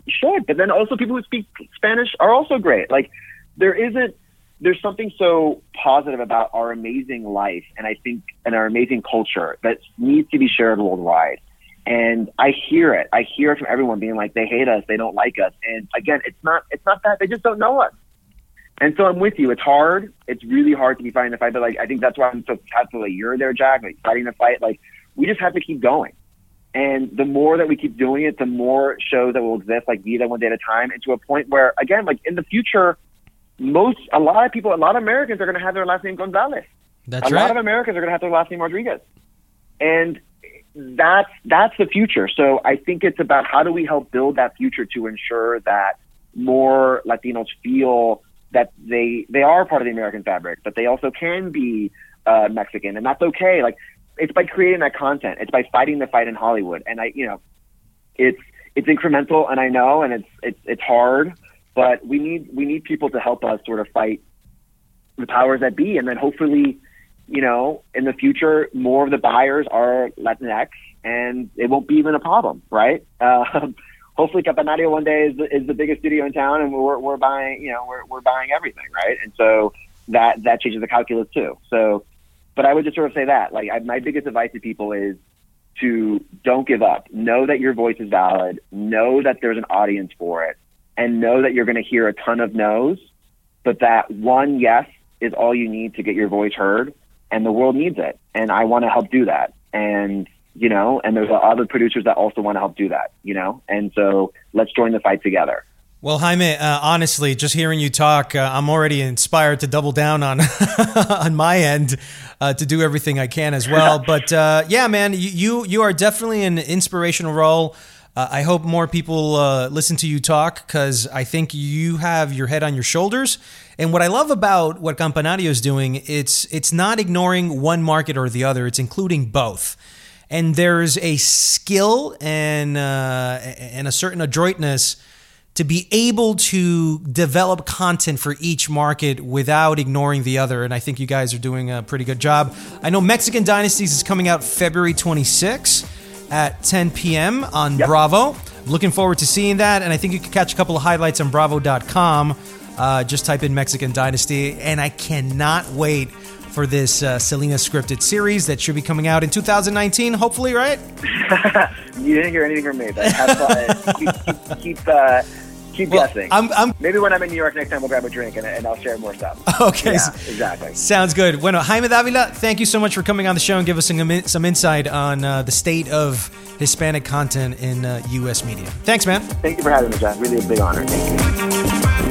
should. But then also people who speak Spanish are also great. Like there isn't there's something so positive about our amazing life and I think and our amazing culture that needs to be shared worldwide. And I hear it. I hear it from everyone being like they hate us, they don't like us. And again, it's not it's not that they just don't know us. And so I'm with you. It's hard. It's really hard to be fighting the fight, but like I think that's why I'm so that you're there, Jack, like fighting the fight. Like we just have to keep going. And the more that we keep doing it, the more shows that will exist, like Vida one day at a time, and to a point where, again, like in the future, most a lot of people, a lot of Americans are going to have their last name Gonzalez. That's a right. lot of Americans are going to have their last name Rodriguez, and that's that's the future. So I think it's about how do we help build that future to ensure that more Latinos feel that they they are part of the American fabric, but they also can be uh, Mexican, and that's okay. Like it's by creating that content. It's by fighting the fight in Hollywood, and I, you know, it's it's incremental, and I know, and it's it's it's hard, but we need we need people to help us sort of fight the powers that be, and then hopefully, you know, in the future, more of the buyers are Latinx, and it won't be even a problem, right? Um, hopefully, Campanario one day is the, is the biggest studio in town, and we're we're buying, you know, we're we're buying everything, right? And so that that changes the calculus too. So, but I would just sort of say that, like, I, my biggest advice to people is to don't give up. Know that your voice is valid. Know that there's an audience for it, and know that you're going to hear a ton of no's, but that one yes is all you need to get your voice heard, and the world needs it. And I want to help do that. And you know, and there's other producers that also want to help do that. You know, and so let's join the fight together. Well, Jaime, uh, honestly, just hearing you talk, uh, I'm already inspired to double down on on my end uh, to do everything I can as well. But uh, yeah, man, you, you are definitely an inspirational role. Uh, I hope more people uh, listen to you talk because I think you have your head on your shoulders. And what I love about what Campanario is doing, it's it's not ignoring one market or the other; it's including both. And there's a skill and uh, and a certain adroitness to be able to develop content for each market without ignoring the other. And I think you guys are doing a pretty good job. I know Mexican Dynasties is coming out February 26 at 10 p.m. on Bravo. Looking forward to seeing that. And I think you can catch a couple of highlights on bravo.com. Uh, just type in Mexican Dynasty. And I cannot wait for this uh, Selena scripted series that should be coming out in 2019, hopefully, right? You didn't hear anything from me, but have fun. keep keep keep, uh, keep Well, guessing. I'm- I'm- Maybe when I'm in New York next time, we'll grab a drink and, and I'll share more stuff. Okay. Yeah, exactly. Sounds good. Bueno, Jaime Davila, thank you so much for coming on the show and give us some, some insight on uh, the state of Hispanic content in uh, U.S. media. Thanks, man. Thank you for having me, John. Really a big honor. Thank you.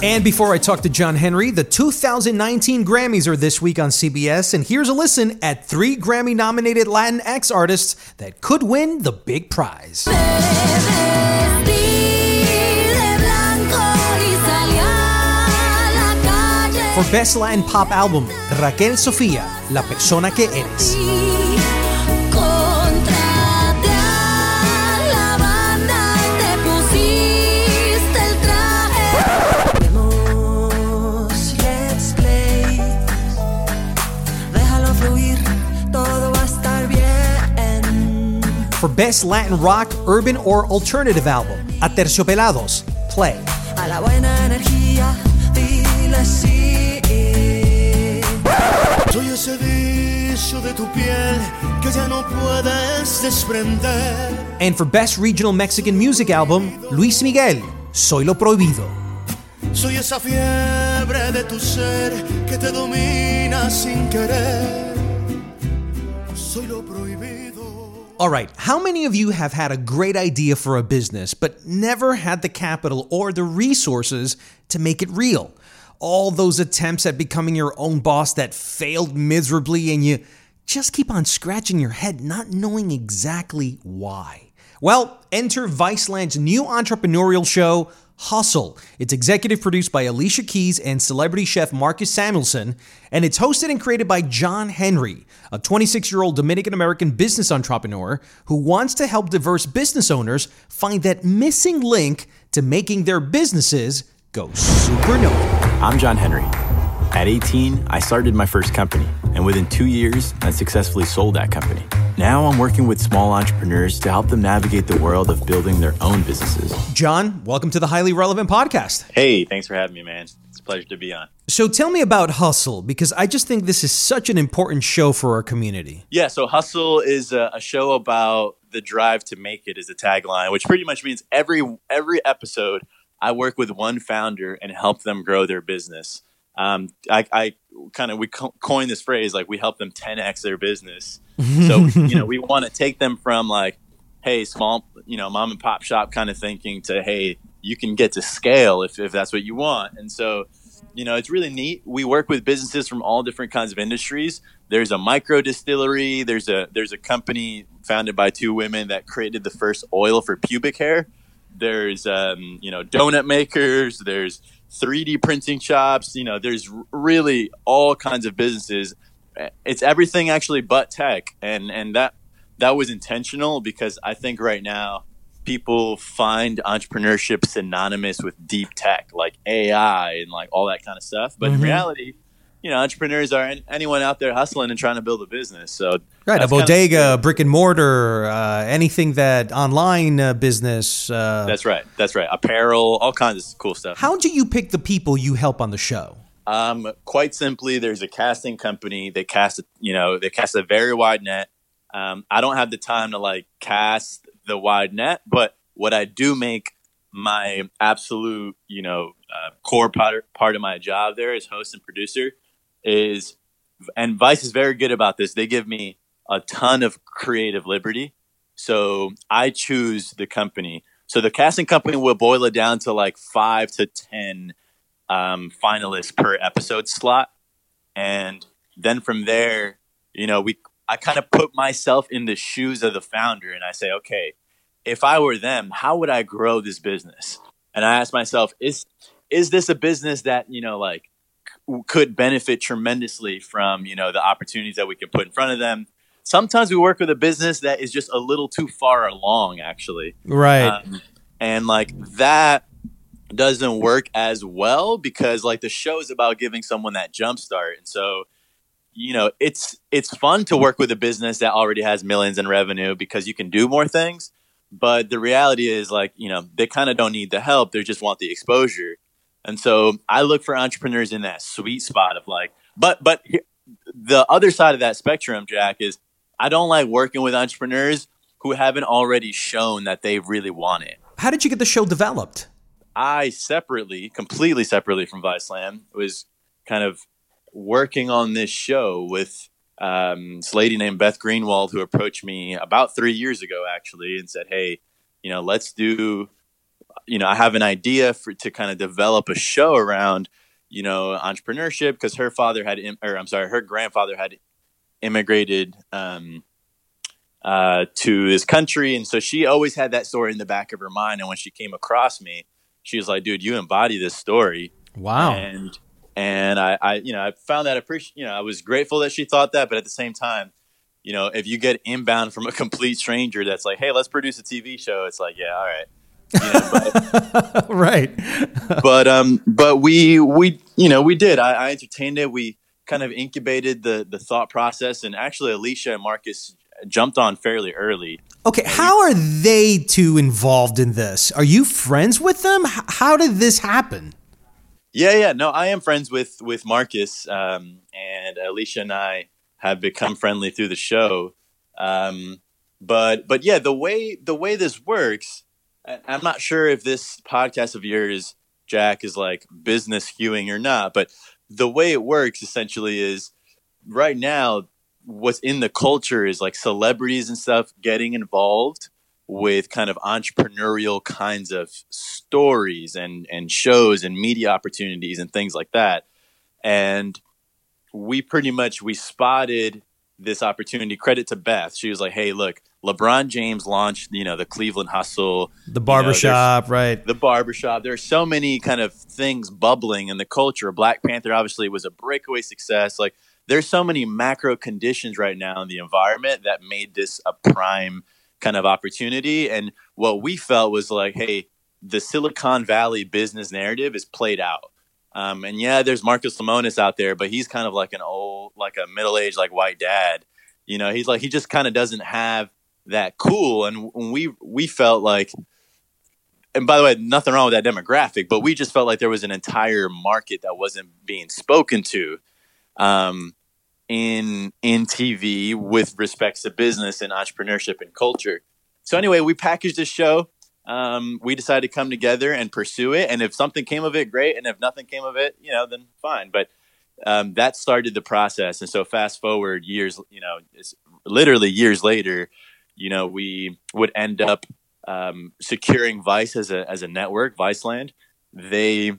And before I talk to John Henry, the 2019 Grammys are this week on CBS, and here's a listen at three Grammy nominated Latinx artists that could win the big prize. For Best Latin Pop Album, Raquel Sofía, La Persona que Eres. For Best Latin Rock, Urban or Alternative Album, Aterciopelados, Play. A la buena energía, dile sí. Soy ese vicio de tu piel que ya no puedes desprender. And for Best Regional Mexican Music Album, Luis Miguel, Soy lo Prohibido. Soy esa fiebre de tu ser que te domina sin querer. All right, how many of you have had a great idea for a business but never had the capital or the resources to make it real? All those attempts at becoming your own boss that failed miserably and you just keep on scratching your head not knowing exactly why. Well, enter Viceland's new entrepreneurial show, Hustle. It's executive produced by Alicia Keys and celebrity chef Marcus Samuelsson, and it's hosted and created by John Henry, a 26 year old Dominican American business entrepreneur who wants to help diverse business owners find that missing link to making their businesses go supernova. I'm John Henry. At 18, I started my first company, and within two years, I successfully sold that company. Now I'm working with small entrepreneurs to help them navigate the world of building their own businesses. John, welcome to the Highly Relevant Podcast. Hey, thanks for having me, man. It's a pleasure to be on. So tell me about Hustle, because I just think this is such an important show for our community. Yeah, so Hustle is a, a show about the drive to make it is a tagline, which pretty much means every every episode I work with one founder and help them grow their business. Um, I, I kind of we co- coined this phrase like we help them 10x their business. So you know we want to take them from like, hey, small you know mom and pop shop kind of thinking to hey, you can get to scale if if that's what you want. And so you know it's really neat. We work with businesses from all different kinds of industries. There's a micro distillery. There's a there's a company founded by two women that created the first oil for pubic hair. There's um, you know donut makers. There's 3D printing shops. You know, there's really all kinds of businesses. It's everything actually but tech, and and that that was intentional because I think right now people find entrepreneurship synonymous with deep tech, like AI and like all that kind of stuff. But in Mhm. reality, you know, entrepreneurs are an- anyone out there hustling and trying to build a business. So Right, a that's kind of- bodega, brick and mortar, uh, anything that online uh, business. Uh, that's right. That's right. Apparel, all kinds of cool stuff. how do you pick the people you help on the show? Um, quite simply, there's a casting company. They cast, you know, they cast a very wide net. Um, I don't have the time to like cast the wide net, but what I do make my absolute, you know, uh, core part part of my job there as host and producer is, and Vice is very good about this. They give me a ton of creative liberty, so I choose the company. So the casting company will boil it down to like five to ten um, finalists per episode slot, and then from there, you know, we I kind of put myself in the shoes of the founder, and I say, okay, if I were them, how would I grow this business? And I ask myself, is is this a business that you know, like, could benefit tremendously from you know the opportunities that we can put in front of them? Sometimes we work with a business that is just a little too far along, actually. Right. Um, and like that doesn't work as well because like the show is about giving someone that jump start. And so, you know, it's it's fun to work with a business that already has millions in revenue because you can do more things. But the reality is like, you know, they kind of don't need the help. They just want the exposure. And so I look for entrepreneurs in that sweet spot of like, but but the other side of that spectrum, Jack, is I don't like working with entrepreneurs who haven't already shown that they really want it. How did you get the show developed? I separately, completely separately from Viceland, was kind of working on this show with um, this lady named Beth Greenwald who approached me about three years ago, actually, and said, "Hey, you know, let's do you know, I have an idea for to kind of develop a show around, you know, entrepreneurship because her father had, or I'm sorry, her grandfather had immigrated um, uh, to this country, and so she always had that story in the back of her mind. And when she came across me, she was like, "Dude, you embody this story." Wow. And and I, I you know, I found that appreciate. You know, I was grateful that she thought that, but at the same time, you know, if you get inbound from a complete stranger that's like, "Hey, let's produce a TV show," it's like, yeah, all right. You know, but, right. but um, but we we you know we did. I, I entertained it. We kind of incubated the the thought process, and actually, Alicia and Marcus jumped on fairly early. Okay, how are they two involved in this? Are you friends with them? How did this happen? Yeah, yeah. No, I am friends with with Marcus, um, and Alicia and I have become friendly through the show. Um, but but yeah, the way the way this works, I'm not sure if this podcast of yours, Jack, is like business skewing or not. But the way it works essentially is right now, what's in the culture is like celebrities and stuff getting involved with kind of entrepreneurial kinds of stories and and shows and media opportunities and things like that. And we pretty much we spotted this opportunity. Credit to Beth. She was like, "Hey, look, LeBron James launched, you know, the Cleveland Hustle, the barbershop, you know, right? The barbershop. There's so many kind of things bubbling in the culture. Black Panther obviously was a breakaway success. Like, there's so many macro conditions right now in the environment that made this a prime kind of opportunity. And what we felt was like, hey, the Silicon Valley business narrative is played out. Um, and yeah, there's Marcus Lemonis out there, but he's kind of like an old, like a middle aged, like white dad. You know, he's like he just kind of doesn't have that cool. And we we felt like, and by the way, nothing wrong with that demographic, but we just felt like there was an entire market that wasn't being spoken to um, in in TV with respects to business and entrepreneurship and culture. So anyway, we packaged this show um, we decided to come together and pursue it. And if something came of it, great. And if nothing came of it, you know, then fine. But um, that started the process. And so fast forward years, you know, literally years later, you know, we would end up um, securing Vice as a as a network, Viceland. They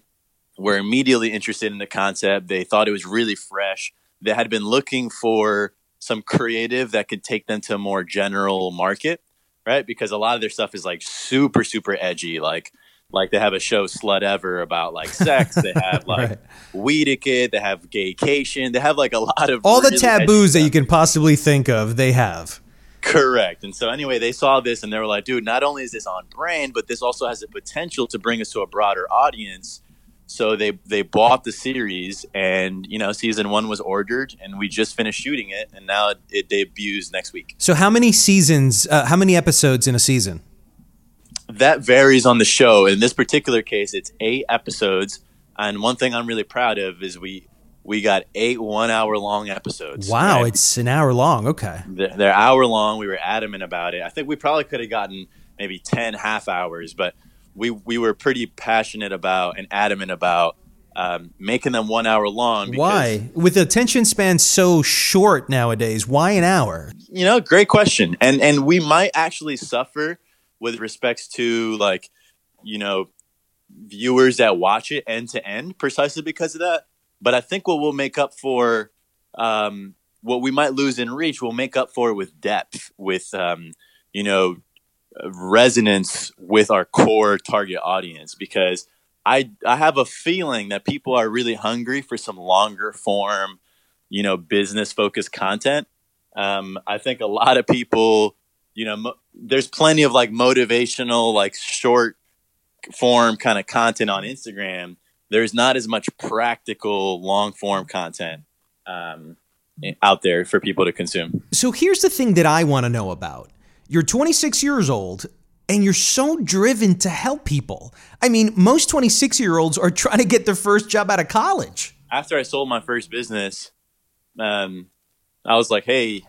were immediately interested in the concept. They thought it was really fresh. They had been looking for some creative that could take them to a more general market right? Because a lot of their stuff is like super, super edgy. Like, like they have a show Slutever about like sex. They have like right. Weediquette. They have Gaycation. They have like a lot of all really the taboos that you can possibly think of. They have. Correct. And so anyway, they saw this and they were like, dude, not only is this on brand, but this also has the potential to bring us to a broader audience so they they bought the series, and you know, season one was ordered, and we just finished shooting it, and now it, it debuts next week. So, how many seasons? Uh, how many episodes in a season? That varies on the show. In this particular case, it's eight episodes, and one thing I'm really proud of is we we got eight one hour long episodes. Wow, right? it's an hour long. Okay, they're, they're hour long. We were adamant about it. I think we probably could have gotten maybe 10 half hours, but we we were pretty passionate about and adamant about um, making them one hour long. why? With attention span so short nowadays, why an hour? You know, great question. And and we might actually suffer with respects to like, you know, viewers that watch it end to end precisely because of that. But I think what we'll make up for um, what we might lose in reach, we'll make up for it with depth, with um, you know, resonance with our core target audience because I I have a feeling that people are really hungry for some longer form, you know, business focused content. Um, I think a lot of people, you know, mo- there's plenty of like motivational, like short form kind of content on Instagram. There's not as much practical long form content um, out there for people to consume. So here's the thing that I want to know about you're 26 years old and you're so driven to help people. I mean, most 26 year olds are trying to get their first job out of college. After I sold my first business, um, I was like, hey,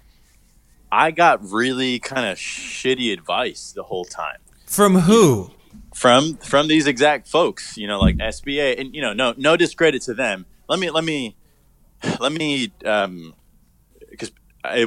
I got really kind of shitty advice the whole time. From who? From from these exact folks, you know, like SBA, and you know, no no discredit to them. Let me let me let me um, because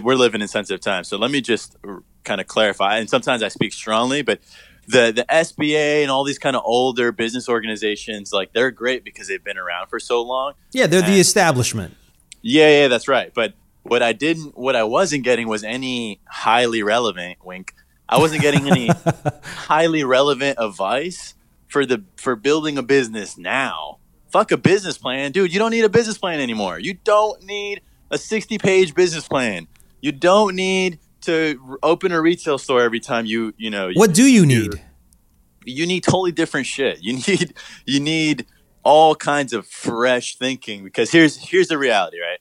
we're living in sensitive times. So let me just kind of clarify. And sometimes I speak strongly, but the the SBA and all these kind of older business organizations, like they're great because they've been around for so long. Yeah, they're and, the establishment. Yeah, yeah, that's right. But what I didn't, what I wasn't getting was any highly relevant wink. I wasn't getting any highly relevant advice for the for building a business now. Fuck a business plan, dude. You don't need a business plan anymore. You don't need a sixty page business plan. You don't need to open a retail store every time you you know. What do you need? You need totally different shit. You need you need all kinds of fresh thinking because here's here's the reality, right?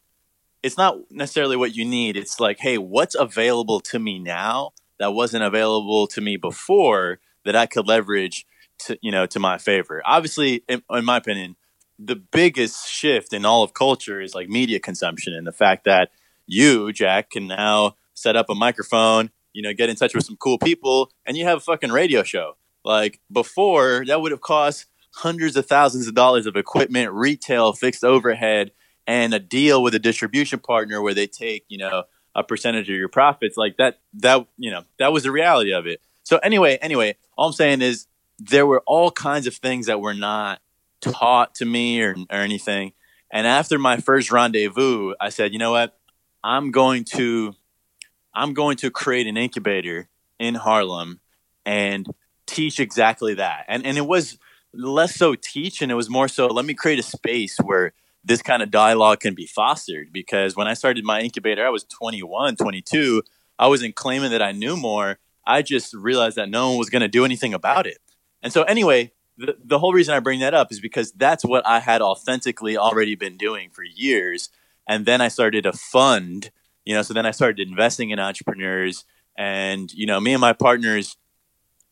It's not necessarily what you need. It's like, hey, what's available to me now that wasn't available to me before that I could leverage to you know to my favor. Obviously, in, in my opinion, the biggest shift in all of culture is like media consumption and the fact that you, Jack, can now set up a microphone, you know, get in touch with some cool people, and you have a fucking radio show. Like before, that would have cost hundreds of thousands of dollars of equipment, retail, fixed overhead, and a deal with a distribution partner where they take, you know, a percentage of your profits. Like that, that, you know, that was the reality of it. So anyway, anyway, all I'm saying is there were all kinds of things that were not taught to me or, or anything. And after my first rendezvous, I said, you know what? I'm going to I'm going to create an incubator in Harlem and teach exactly that. And and it was less so teach and it was more so let me create a space where this kind of dialogue can be fostered because when I started my incubator I was 21, 22. I wasn't claiming that I knew more. I just realized that no one was going to do anything about it. And so anyway, the, the whole reason I bring that up is because that's what I had authentically already been doing for years. And then I started a fund you know so then i started investing in entrepreneurs and you know me and my partners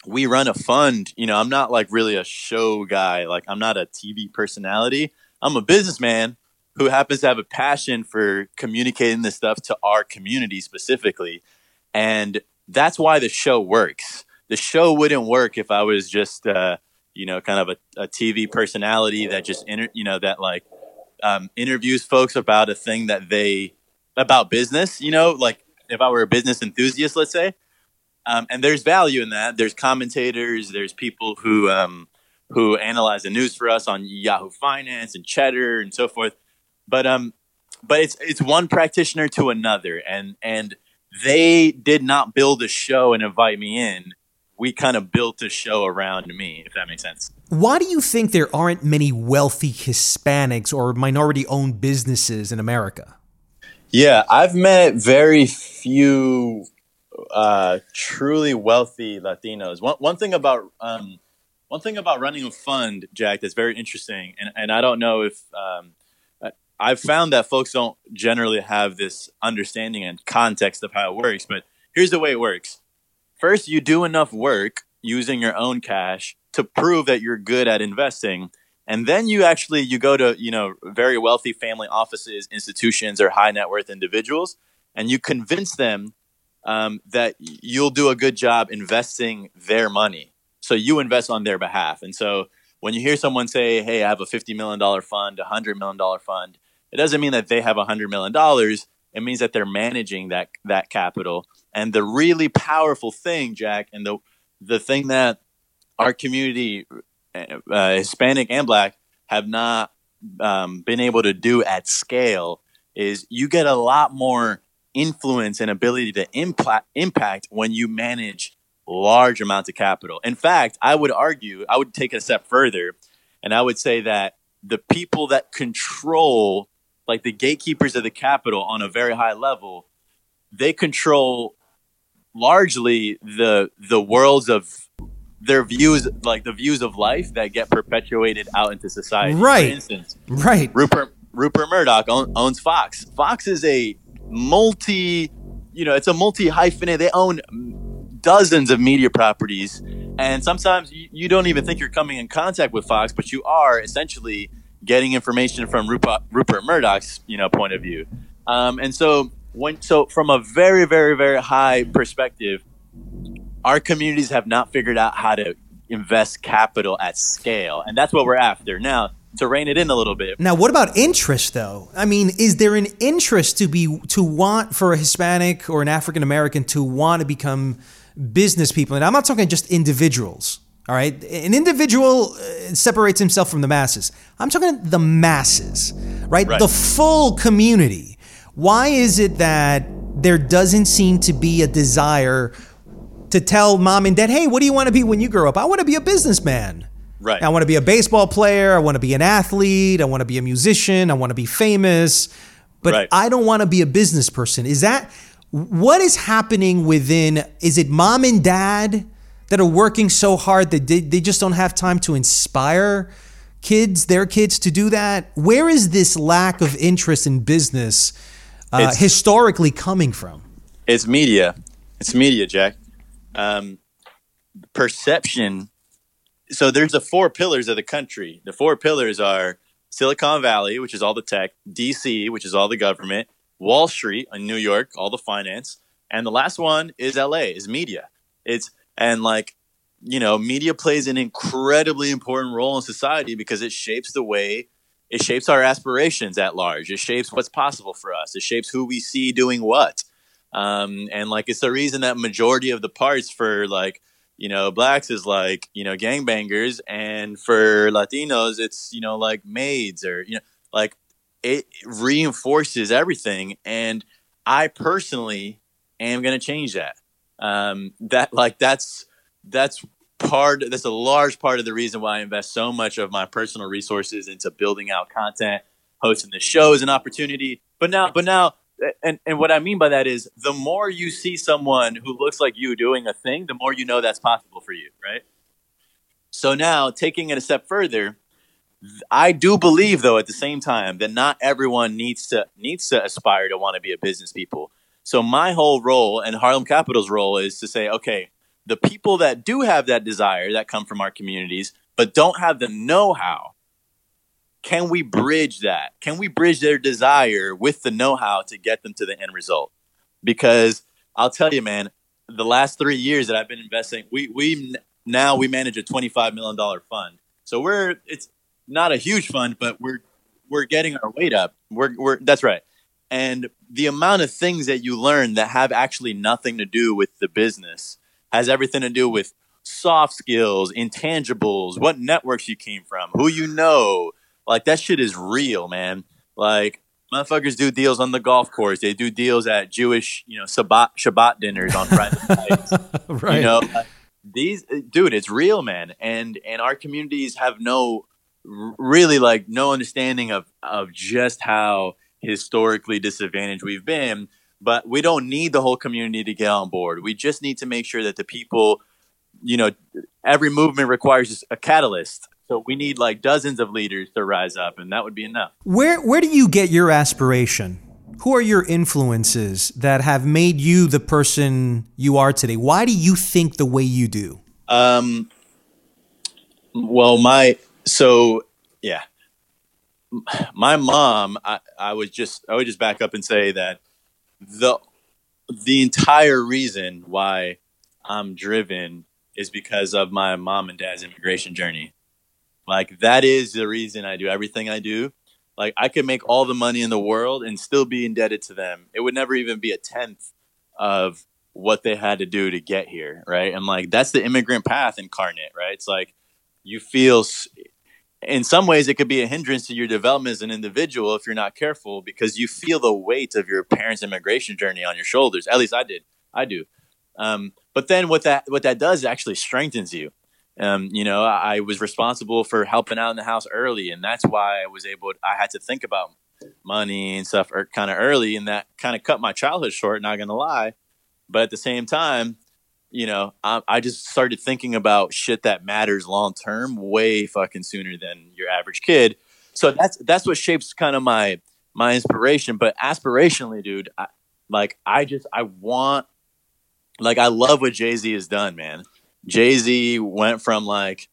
we run a fund. You know i'm not like really a show guy. Like i'm not a tv personality. I'm a businessman who happens to have a passion for communicating this stuff to our community specifically. And that's why the show works. The show wouldn't work if i was just uh, you know kind of a, a tv personality that just inter- you know that like um, interviews folks about a thing that they about business, you know, like if I were a business enthusiast, let's say. Um, and there's value in that. There's commentators, there's people who um, who analyze the news for us on Yahoo Finance and Cheddar and so forth. But um, but it's it's one practitioner to another, and and they did not build a show and invite me in. We kind of built a show around me, if that makes sense. Why do you think there aren't many wealthy Hispanics or minority owned businesses in America? Yeah, I've met very few uh, truly wealthy Latinos. One one thing about um, one thing about running a fund, Jack, that's very interesting, and and I don't know if um, I've found that folks don't generally have this understanding and context of how it works. But here's the way it works: first, you do enough work using your own cash to prove that you're good at investing and then you actually you go to you know very wealthy family offices institutions or high net worth individuals and you convince them um, that you'll do a good job investing their money. So you invest on their behalf. And so when you hear someone say hey i have a $50 million fund a $100 million fund it doesn't mean that they have a $100 million it means that they're managing that that capital. And the really powerful thing jack and the the thing that our community uh, Hispanic and Black have not um, been able to do at scale is you get a lot more influence and ability to impact impact when you manage large amounts of capital. In fact, I would argue, I would take it a step further, and I would say that the people that control, like the gatekeepers of the capital on a very high level, they control largely the the worlds of their views, like the views of life that get perpetuated out into society. Right. For instance, right. Rupert Rupert Murdoch own, owns Fox. Fox is a multi, you know, it's a multi hyphenate. They own dozens of media properties, and sometimes you, you don't even think you're coming in contact with Fox, but you are essentially getting information from Rupert, Rupert Murdoch's, you know, point of view. Um, and so when so from a very very very high perspective our communities have not figured out how to invest capital at scale, and that's what we're after now. To rein it in a little bit. Now, what about interest, though? I mean, is there an interest to be to want for a Hispanic or an African American to want to become business people, and I'm not talking just individuals. All right, an individual uh, separates himself from the masses. I'm talking the masses, right? Right. The full community. Why is it that there doesn't seem to be a desire to tell mom and dad, "Hey, what do you want to be when you grow up? I want to be a businessman." Right. I want to be a baseball player. I want to be an athlete. I want to be a musician. I want to be famous. But Right. I don't want to be a business person. Is that what is happening within? Is it mom and dad that are working so hard that they, they just don't have time to inspire kids, their kids, to do that? Where is this lack of interest in business uh, historically coming from? It's media. It's media, Jack. Um, perception. So there's the four pillars of the country. The four pillars are Silicon Valley, which is all the tech, DC, which is all the government, Wall Street in New York, all the finance, and the last one is LA, is media. It's and like you know, media plays an incredibly important role in society because it shapes the way it shapes our aspirations at large. It shapes what's possible for us. It shapes who we see doing what. Um, and like it's the reason that majority of the parts for like you know blacks is like you know gangbangers, and for Latinos it's you know like maids or you know like it reinforces everything. And I personally am going to change that. Um, that like that's that's part that's a large part of the reason why I invest so much of my personal resources into building out content, hosting the show is an opportunity. But now, but now, and and what I mean by that is the more you see someone who looks like you doing a thing, the more you know that's possible for you, right? So now, taking it a step further, I do believe though at the same time that not everyone needs to needs to aspire to want to be a business people. So my whole role and Harlem Capital's role is to say, okay, the people that do have that desire that come from our communities but don't have the know-how, can we bridge that? Can we bridge their desire with the know-how to get them to the end result? Because I'll tell you, man, the last three years that I've been investing, we we now we manage a twenty-five million dollar fund. So we're it's not a huge fund, but we're we're getting our weight up. We're we're that's right. And the amount of things that you learn that have actually nothing to do with the business has everything to do with soft skills, intangibles, what networks you came from, who you know. Like that shit is real, man. Like motherfuckers do deals on the golf course. They do deals at Jewish, you know, Shabbat Shabbat dinners on Friday nights. right. You know, like, these uh, dude, it's real, man. And and our communities have no really like no understanding of of just how historically disadvantaged we've been. But we don't need the whole community to get on board. We just need to make sure that the people, you know, every movement requires a catalyst. So we need like dozens of leaders to rise up, and that would be enough. Where where do you get your aspiration? Who are your influences that have made you the person you are today? Why do you think the way you do? Um, well, my so yeah, my mom. I, I would just I would just back up and say that the the entire reason why I'm driven is because of my mom and dad's immigration journey. Like that is the reason I do everything I do. Like I could make all the money in the world and still be indebted to them. It would never even be a tenth of what they had to do to get here, right? And like that's the immigrant path incarnate, right? It's like you feel in some ways it could be a hindrance to your development as an individual if you're not careful because you feel the weight of your parents' immigration journey on your shoulders. At least I did. I do. Um, but then what that what that does actually strengthens you. Um, you know, I, was responsible for helping out in the house early, and that's why I was able. I had to think about money and stuff kind of early, and that kind of cut my childhood short. Not gonna lie, but at the same time, you know, I, I just started thinking about shit that matters long term way fucking sooner than your average kid. So that's that's what shapes kind of my my inspiration. But aspirationally, dude, I, like I just I want like I love what Jay Z has done, man. Jay Z went from like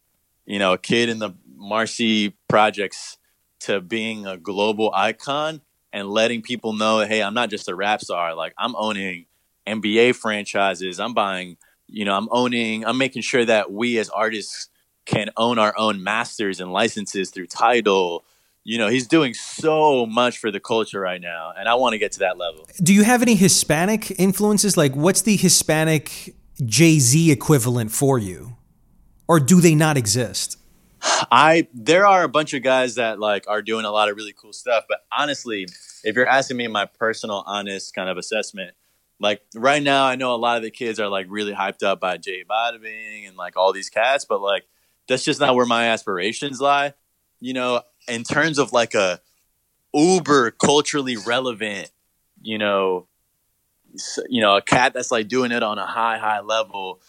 you know a kid in the Marcy projects to being a global icon and letting people know, hey, I'm not just a rap star. Like I'm owning NBA franchises. I'm buying, you know, I'm owning. I'm making sure that we as artists can own our own masters and licenses through title. You know, he's doing so much for the culture right now, and I want to get to that level. Do you have any Hispanic influences? Like, what's the Hispanic Jay Z equivalent for you? Or do they not exist? I there are a bunch of guys that like are doing a lot of really cool stuff, but honestly, if you're asking me my personal honest kind of assessment, like right now I know a lot of the kids are like really hyped up by J Balvin and like all these cats, but like that's just not where my aspirations lie. You know, in terms of like a uber culturally relevant, you know, you know, a cat that's like doing it on a high, high level.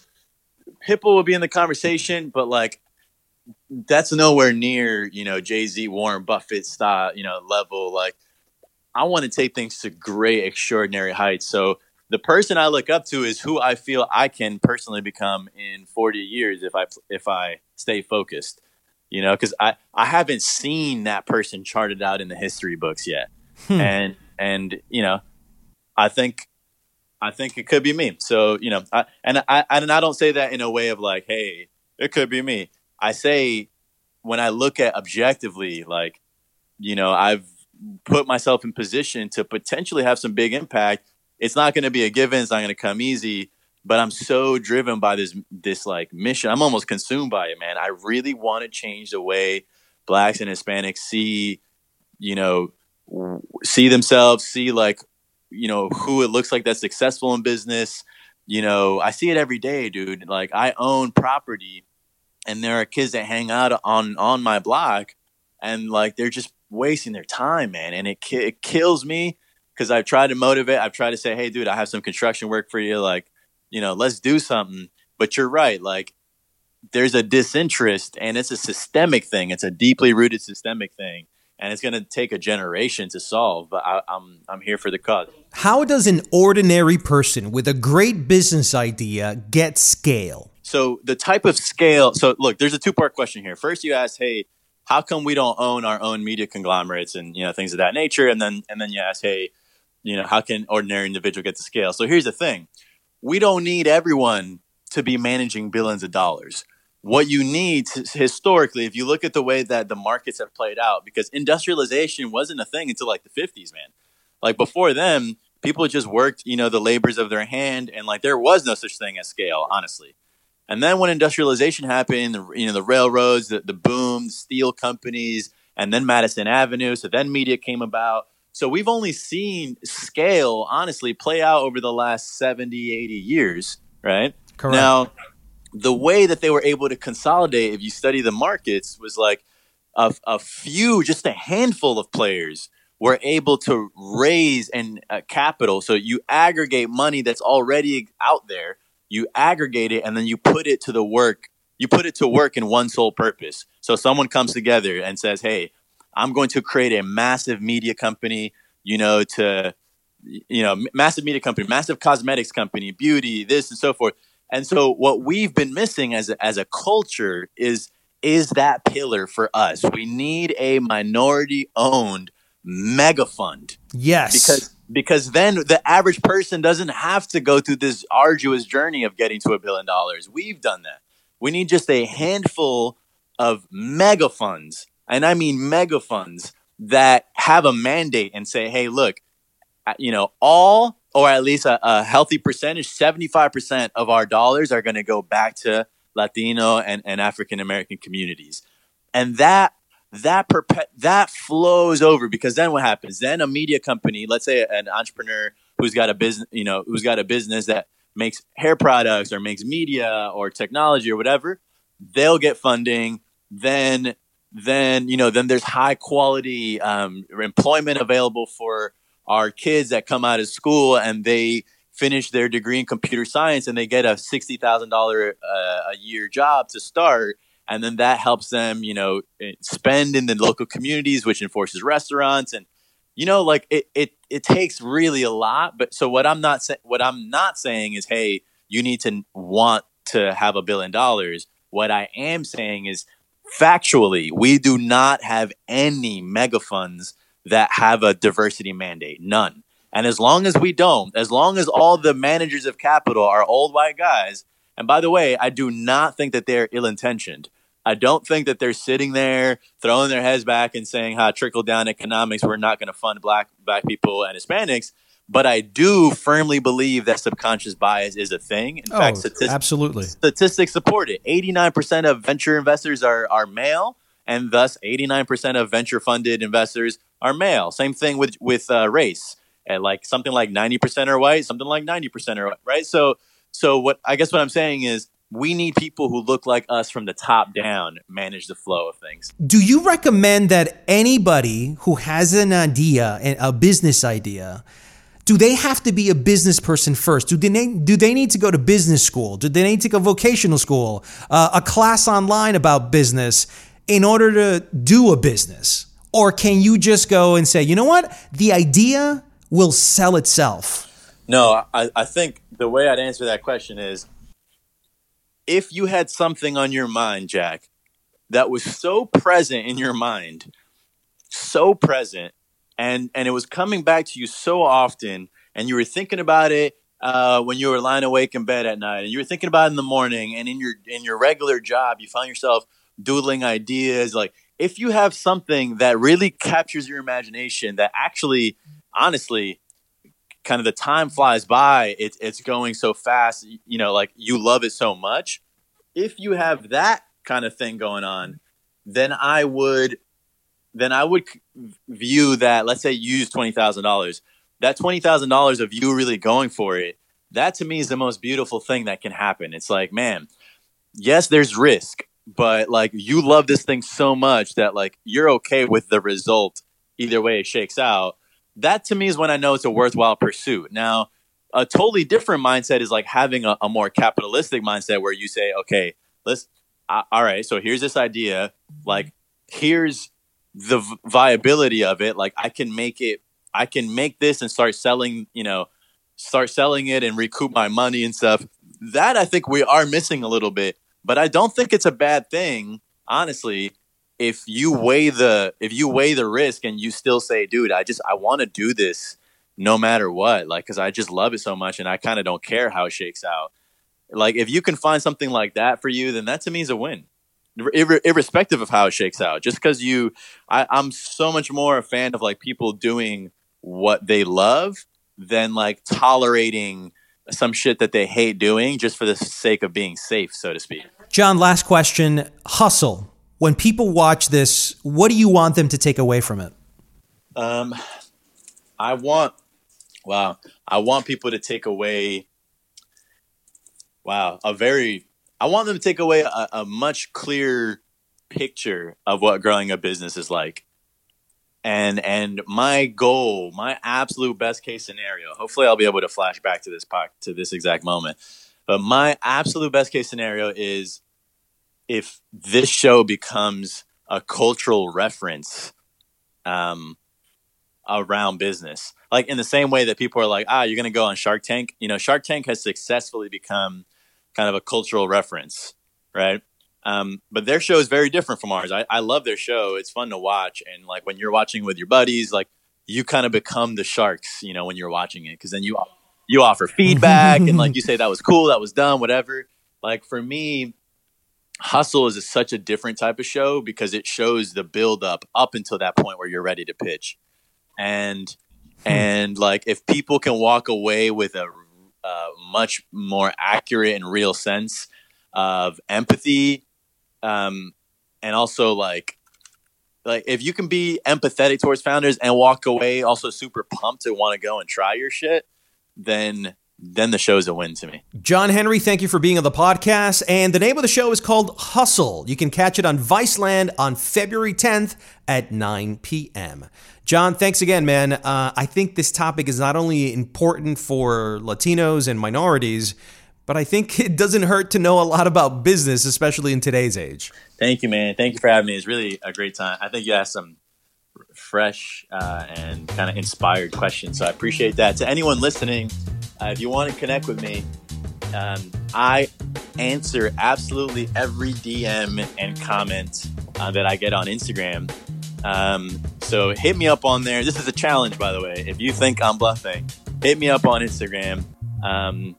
Pitbull will be in the conversation, but like that's nowhere near, you know, Jay Z, Warren Buffett style, you know, level. Like I want to take things to great, extraordinary heights. So the person I look up to is who I feel I can personally become in 40 years if I if I stay focused. You know, because I I haven't seen that person charted out in the history books yet, hmm. and and you know, I think I think it could be me. So you know, I, and I and I don't say that in a way of like, hey, it could be me. I say when I look at objectively, like, you know, I've put myself in position to potentially have some big impact. It's not going to be a given. It's not going to come easy. But I'm so driven by this this like mission. I'm almost consumed by it, man. I really want to change the way blacks and Hispanics see, you know, see themselves, see like, you know, who it looks like that's successful in business. You know, I see it every day, dude. Like I own property and there are kids that hang out on on my block and like they're just wasting their time man. And it, it kills me because i've tried to motivate i've tried to say hey dude i have some construction work for you. Like you know let's do something. But you're right. Like there's a disinterest and it's a systemic thing. It's a deeply rooted systemic thing and it's going to take a generation to solve but I, I'm, I'm here for the cause how does an ordinary person with a great business idea get scale so the type of scale. So look, there's a two part question here. First, you ask, hey, how come we don't own our own media conglomerates and you know things of that nature? And then and then you ask, hey, you know, how can ordinary individual get to scale? So here's the thing: we don't need everyone to be managing billions of dollars. What you need to, historically, if you look at the way that the markets have played out, because industrialization wasn't a thing until like the 50s, man. Like before then, people just worked, you know, the labors of their hand, and like there was no such thing as scale, honestly. And then when industrialization happened, the, you know, the railroads, the, the boom, steel companies, and then Madison Avenue. So then media came about. So we've only seen scale, honestly, play out over the last 70, 80 years, right? Correct. Now, the way that they were able to consolidate, if you study the markets, was like a, a few, just a handful of players were able to raise and uh, capital. So you aggregate money that's already out there you aggregate it and then you put it to the work you put it to work in one sole purpose so someone comes together and says hey i'm going to create a massive media company you know to you know massive media company massive cosmetics company beauty this and so forth and so what we've been missing as a, as a culture is is that pillar for us we need a minority owned mega fund yes because because then the average person doesn't have to go through this arduous journey of getting to a billion dollars. We've done that. We need just a handful of mega funds, and I mean mega funds that have a mandate and say, hey, look, uh, you know, all or at least a, a healthy percentage, 75% of our dollars are going to go back to Latino and, and African American communities. And that that perpe- that flows over because then what happens? Then a media company, let's say an entrepreneur who's got a business, you know, who's got a business that makes hair products or makes media or technology or whatever, they'll get funding. Then, then you know, then there's high quality um, employment available for our kids that come out of school and they finish their degree in computer science and they get a sixty thousand uh, a year job to start. And then that helps them you know eh, spend in the local communities which enforces restaurants. And you know like it it, it takes really a lot. But so what i'm not saying what i'm not saying is hey you need to want to have a billion dollars. What i am saying is factually we do not have any mega funds that have a diversity mandate none and as long as we don't as long as all the managers of capital are old white guys and by the way, I do not think that they're ill intentioned. I don't think that they're sitting there throwing their heads back and saying, "Ha, trickle down economics. We're not going to fund black black people and Hispanics." but I do firmly believe that subconscious bias is a thing. In oh, fact, statistics, absolutely. Statistics support it. 89% of venture investors are, are male, and thus 89% of venture funded investors are male. Same thing with, with uh, race. And like something like 90% are white, something like 90% are white, right? So, so what I guess what I'm saying is we need people who look like us from the top down manage the flow of things. Do you recommend that anybody who has an idea, a business idea, do they have to be a business person first? Do they do they need to go to business school? Do they need to go vocational school, uh, a class online about business in order to do a business? Or can you just go and say, you know what, the idea will sell itself? No, I, I think the way I'd answer that question is if you had something on your mind, Jack, that was so present in your mind, so present and and it was coming back to you so often, and you were thinking about it uh, when you were lying awake in bed at night, and you were thinking about it in the morning, and in your in your regular job, you found yourself doodling ideas. Like if you have something that really captures your imagination, that actually, honestly, kind of the time flies by. It's it's going so fast. You know, like you love it so much. If you have that kind of thing going on, then I would then I would view that. Let's say you use twenty thousand dollars. That twenty thousand dollars of you really going for it. That to me is the most beautiful thing that can happen. It's like, man, yes, there's risk, but like you love this thing so much that like you're okay with the result either way it shakes out. That to me is when I know it's a worthwhile pursuit. Now, a totally different mindset is like having a, a more capitalistic mindset where you say, okay, let's, all right, so here's this idea. Like, here's the viability of it. Like I can make it, I can make this and start selling, you know, start selling it and recoup my money and stuff. That I think we are missing a little bit, but I don't think it's a bad thing, honestly. If you weigh the if you weigh the risk and you still say, dude, I just I want to do this no matter what, like because I just love it so much and I kind of don't care how it shakes out. Like if you can find something like that for you, then that to me is a win ir- irrespective of how it shakes out. Just because you, I, I'm so much more a fan of like people doing what they love than like tolerating some shit that they hate doing just for the sake of being safe, so to speak. John, last question. Hustle. When people watch this, what do you want them to take away from it? Um, I want, wow, I want people to take away, wow, a very I want them to take away a, a much clearer picture of what growing a business is like. And and my goal, my absolute best case scenario, hopefully I'll be able to flash back to this to this exact moment. But my absolute best case scenario is if this show becomes a cultural reference um, around business. Like in the same way that people are like, ah, you're going to go on Shark Tank. You know, Shark Tank has successfully become kind of a cultural reference, right? Um, but their show is very different from ours. I, I love their show. It's fun to watch. And like when you're watching with your buddies, like you kind of become the sharks, you know, when you're watching it. Cause then you, you offer feedback and like you say, that was cool. That was done, whatever. Like for me, Hustle is a, such a different type of show because it shows the build up up until that point where you're ready to pitch. And, hmm. and like if people can walk away with a uh, much more accurate and real sense of empathy um, and also like like if you can be empathetic towards founders and walk away also super pumped to want to go and try your shit then then the show's a win to me. John Henry, thank you for being on the podcast. And the name of the show is called Hustle. You can catch it on Viceland on February 10th at 9 p.m. John, thanks again, man. Uh, I think this topic is not only important for Latinos and minorities, but I think it doesn't hurt to know a lot about business, especially in today's age. Thank you, man. Thank you for having me. It's really a great time. I think you asked some fresh uh, and kind of inspired questions. So I appreciate that. To anyone listening, uh, if you want to connect with me, um, I answer absolutely every DM and comment uh, that I get on Instagram. Um, so hit me up on there. This is a challenge, by the way. If you think I'm bluffing, hit me up on Instagram. Um,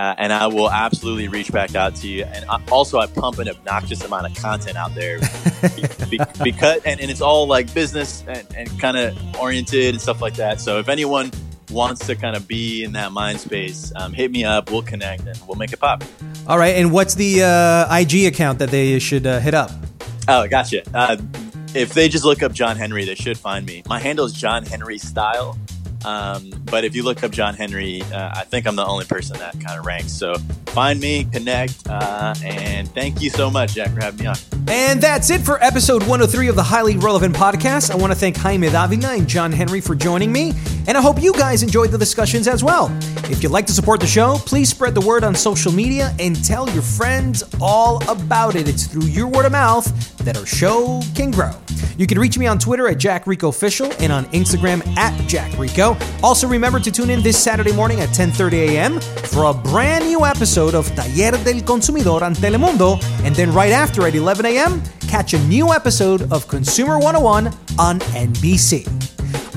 uh, and I will absolutely reach back out to you. And I, also, I pump an obnoxious amount of content out there be, be, because, and, and, it's all like business and, and kind of oriented and stuff like that. So if anyone wants to kind of be in that mind space, um, hit me up. We'll connect and we'll make it pop. All right. And what's the uh, IG account that they should uh, hit up? Oh, gotcha. Uh, if they just look up John Henry, they should find me. My handle is John Henry Style. Um, but if you look up John Henry, uh, I think I'm the only person that kind of ranks. So find me, connect, uh, and thank you so much, Jack, for having me on. And that's it for episode 103 of the Highly Relevant Podcast. I want to thank Jaime Davina and John Henry for joining me, and I hope you guys enjoyed the discussions as well. If you'd like to support the show, please spread the word on social media and tell your friends all about it. It's through your word of mouth that our show can grow. You can reach me on Twitter at Jack Rico Official and on Instagram at Jack Rico. Also, remember to tune in this Saturday morning at 10:30 a.m. for a brand new episode of Taller del Consumidor on Telemundo, and then right after at 11 a.m., catch a new episode of Consumer 101 on NBC.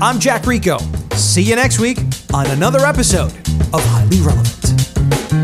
I'm Jack Rico. See you next week on another episode of Highly Relevant.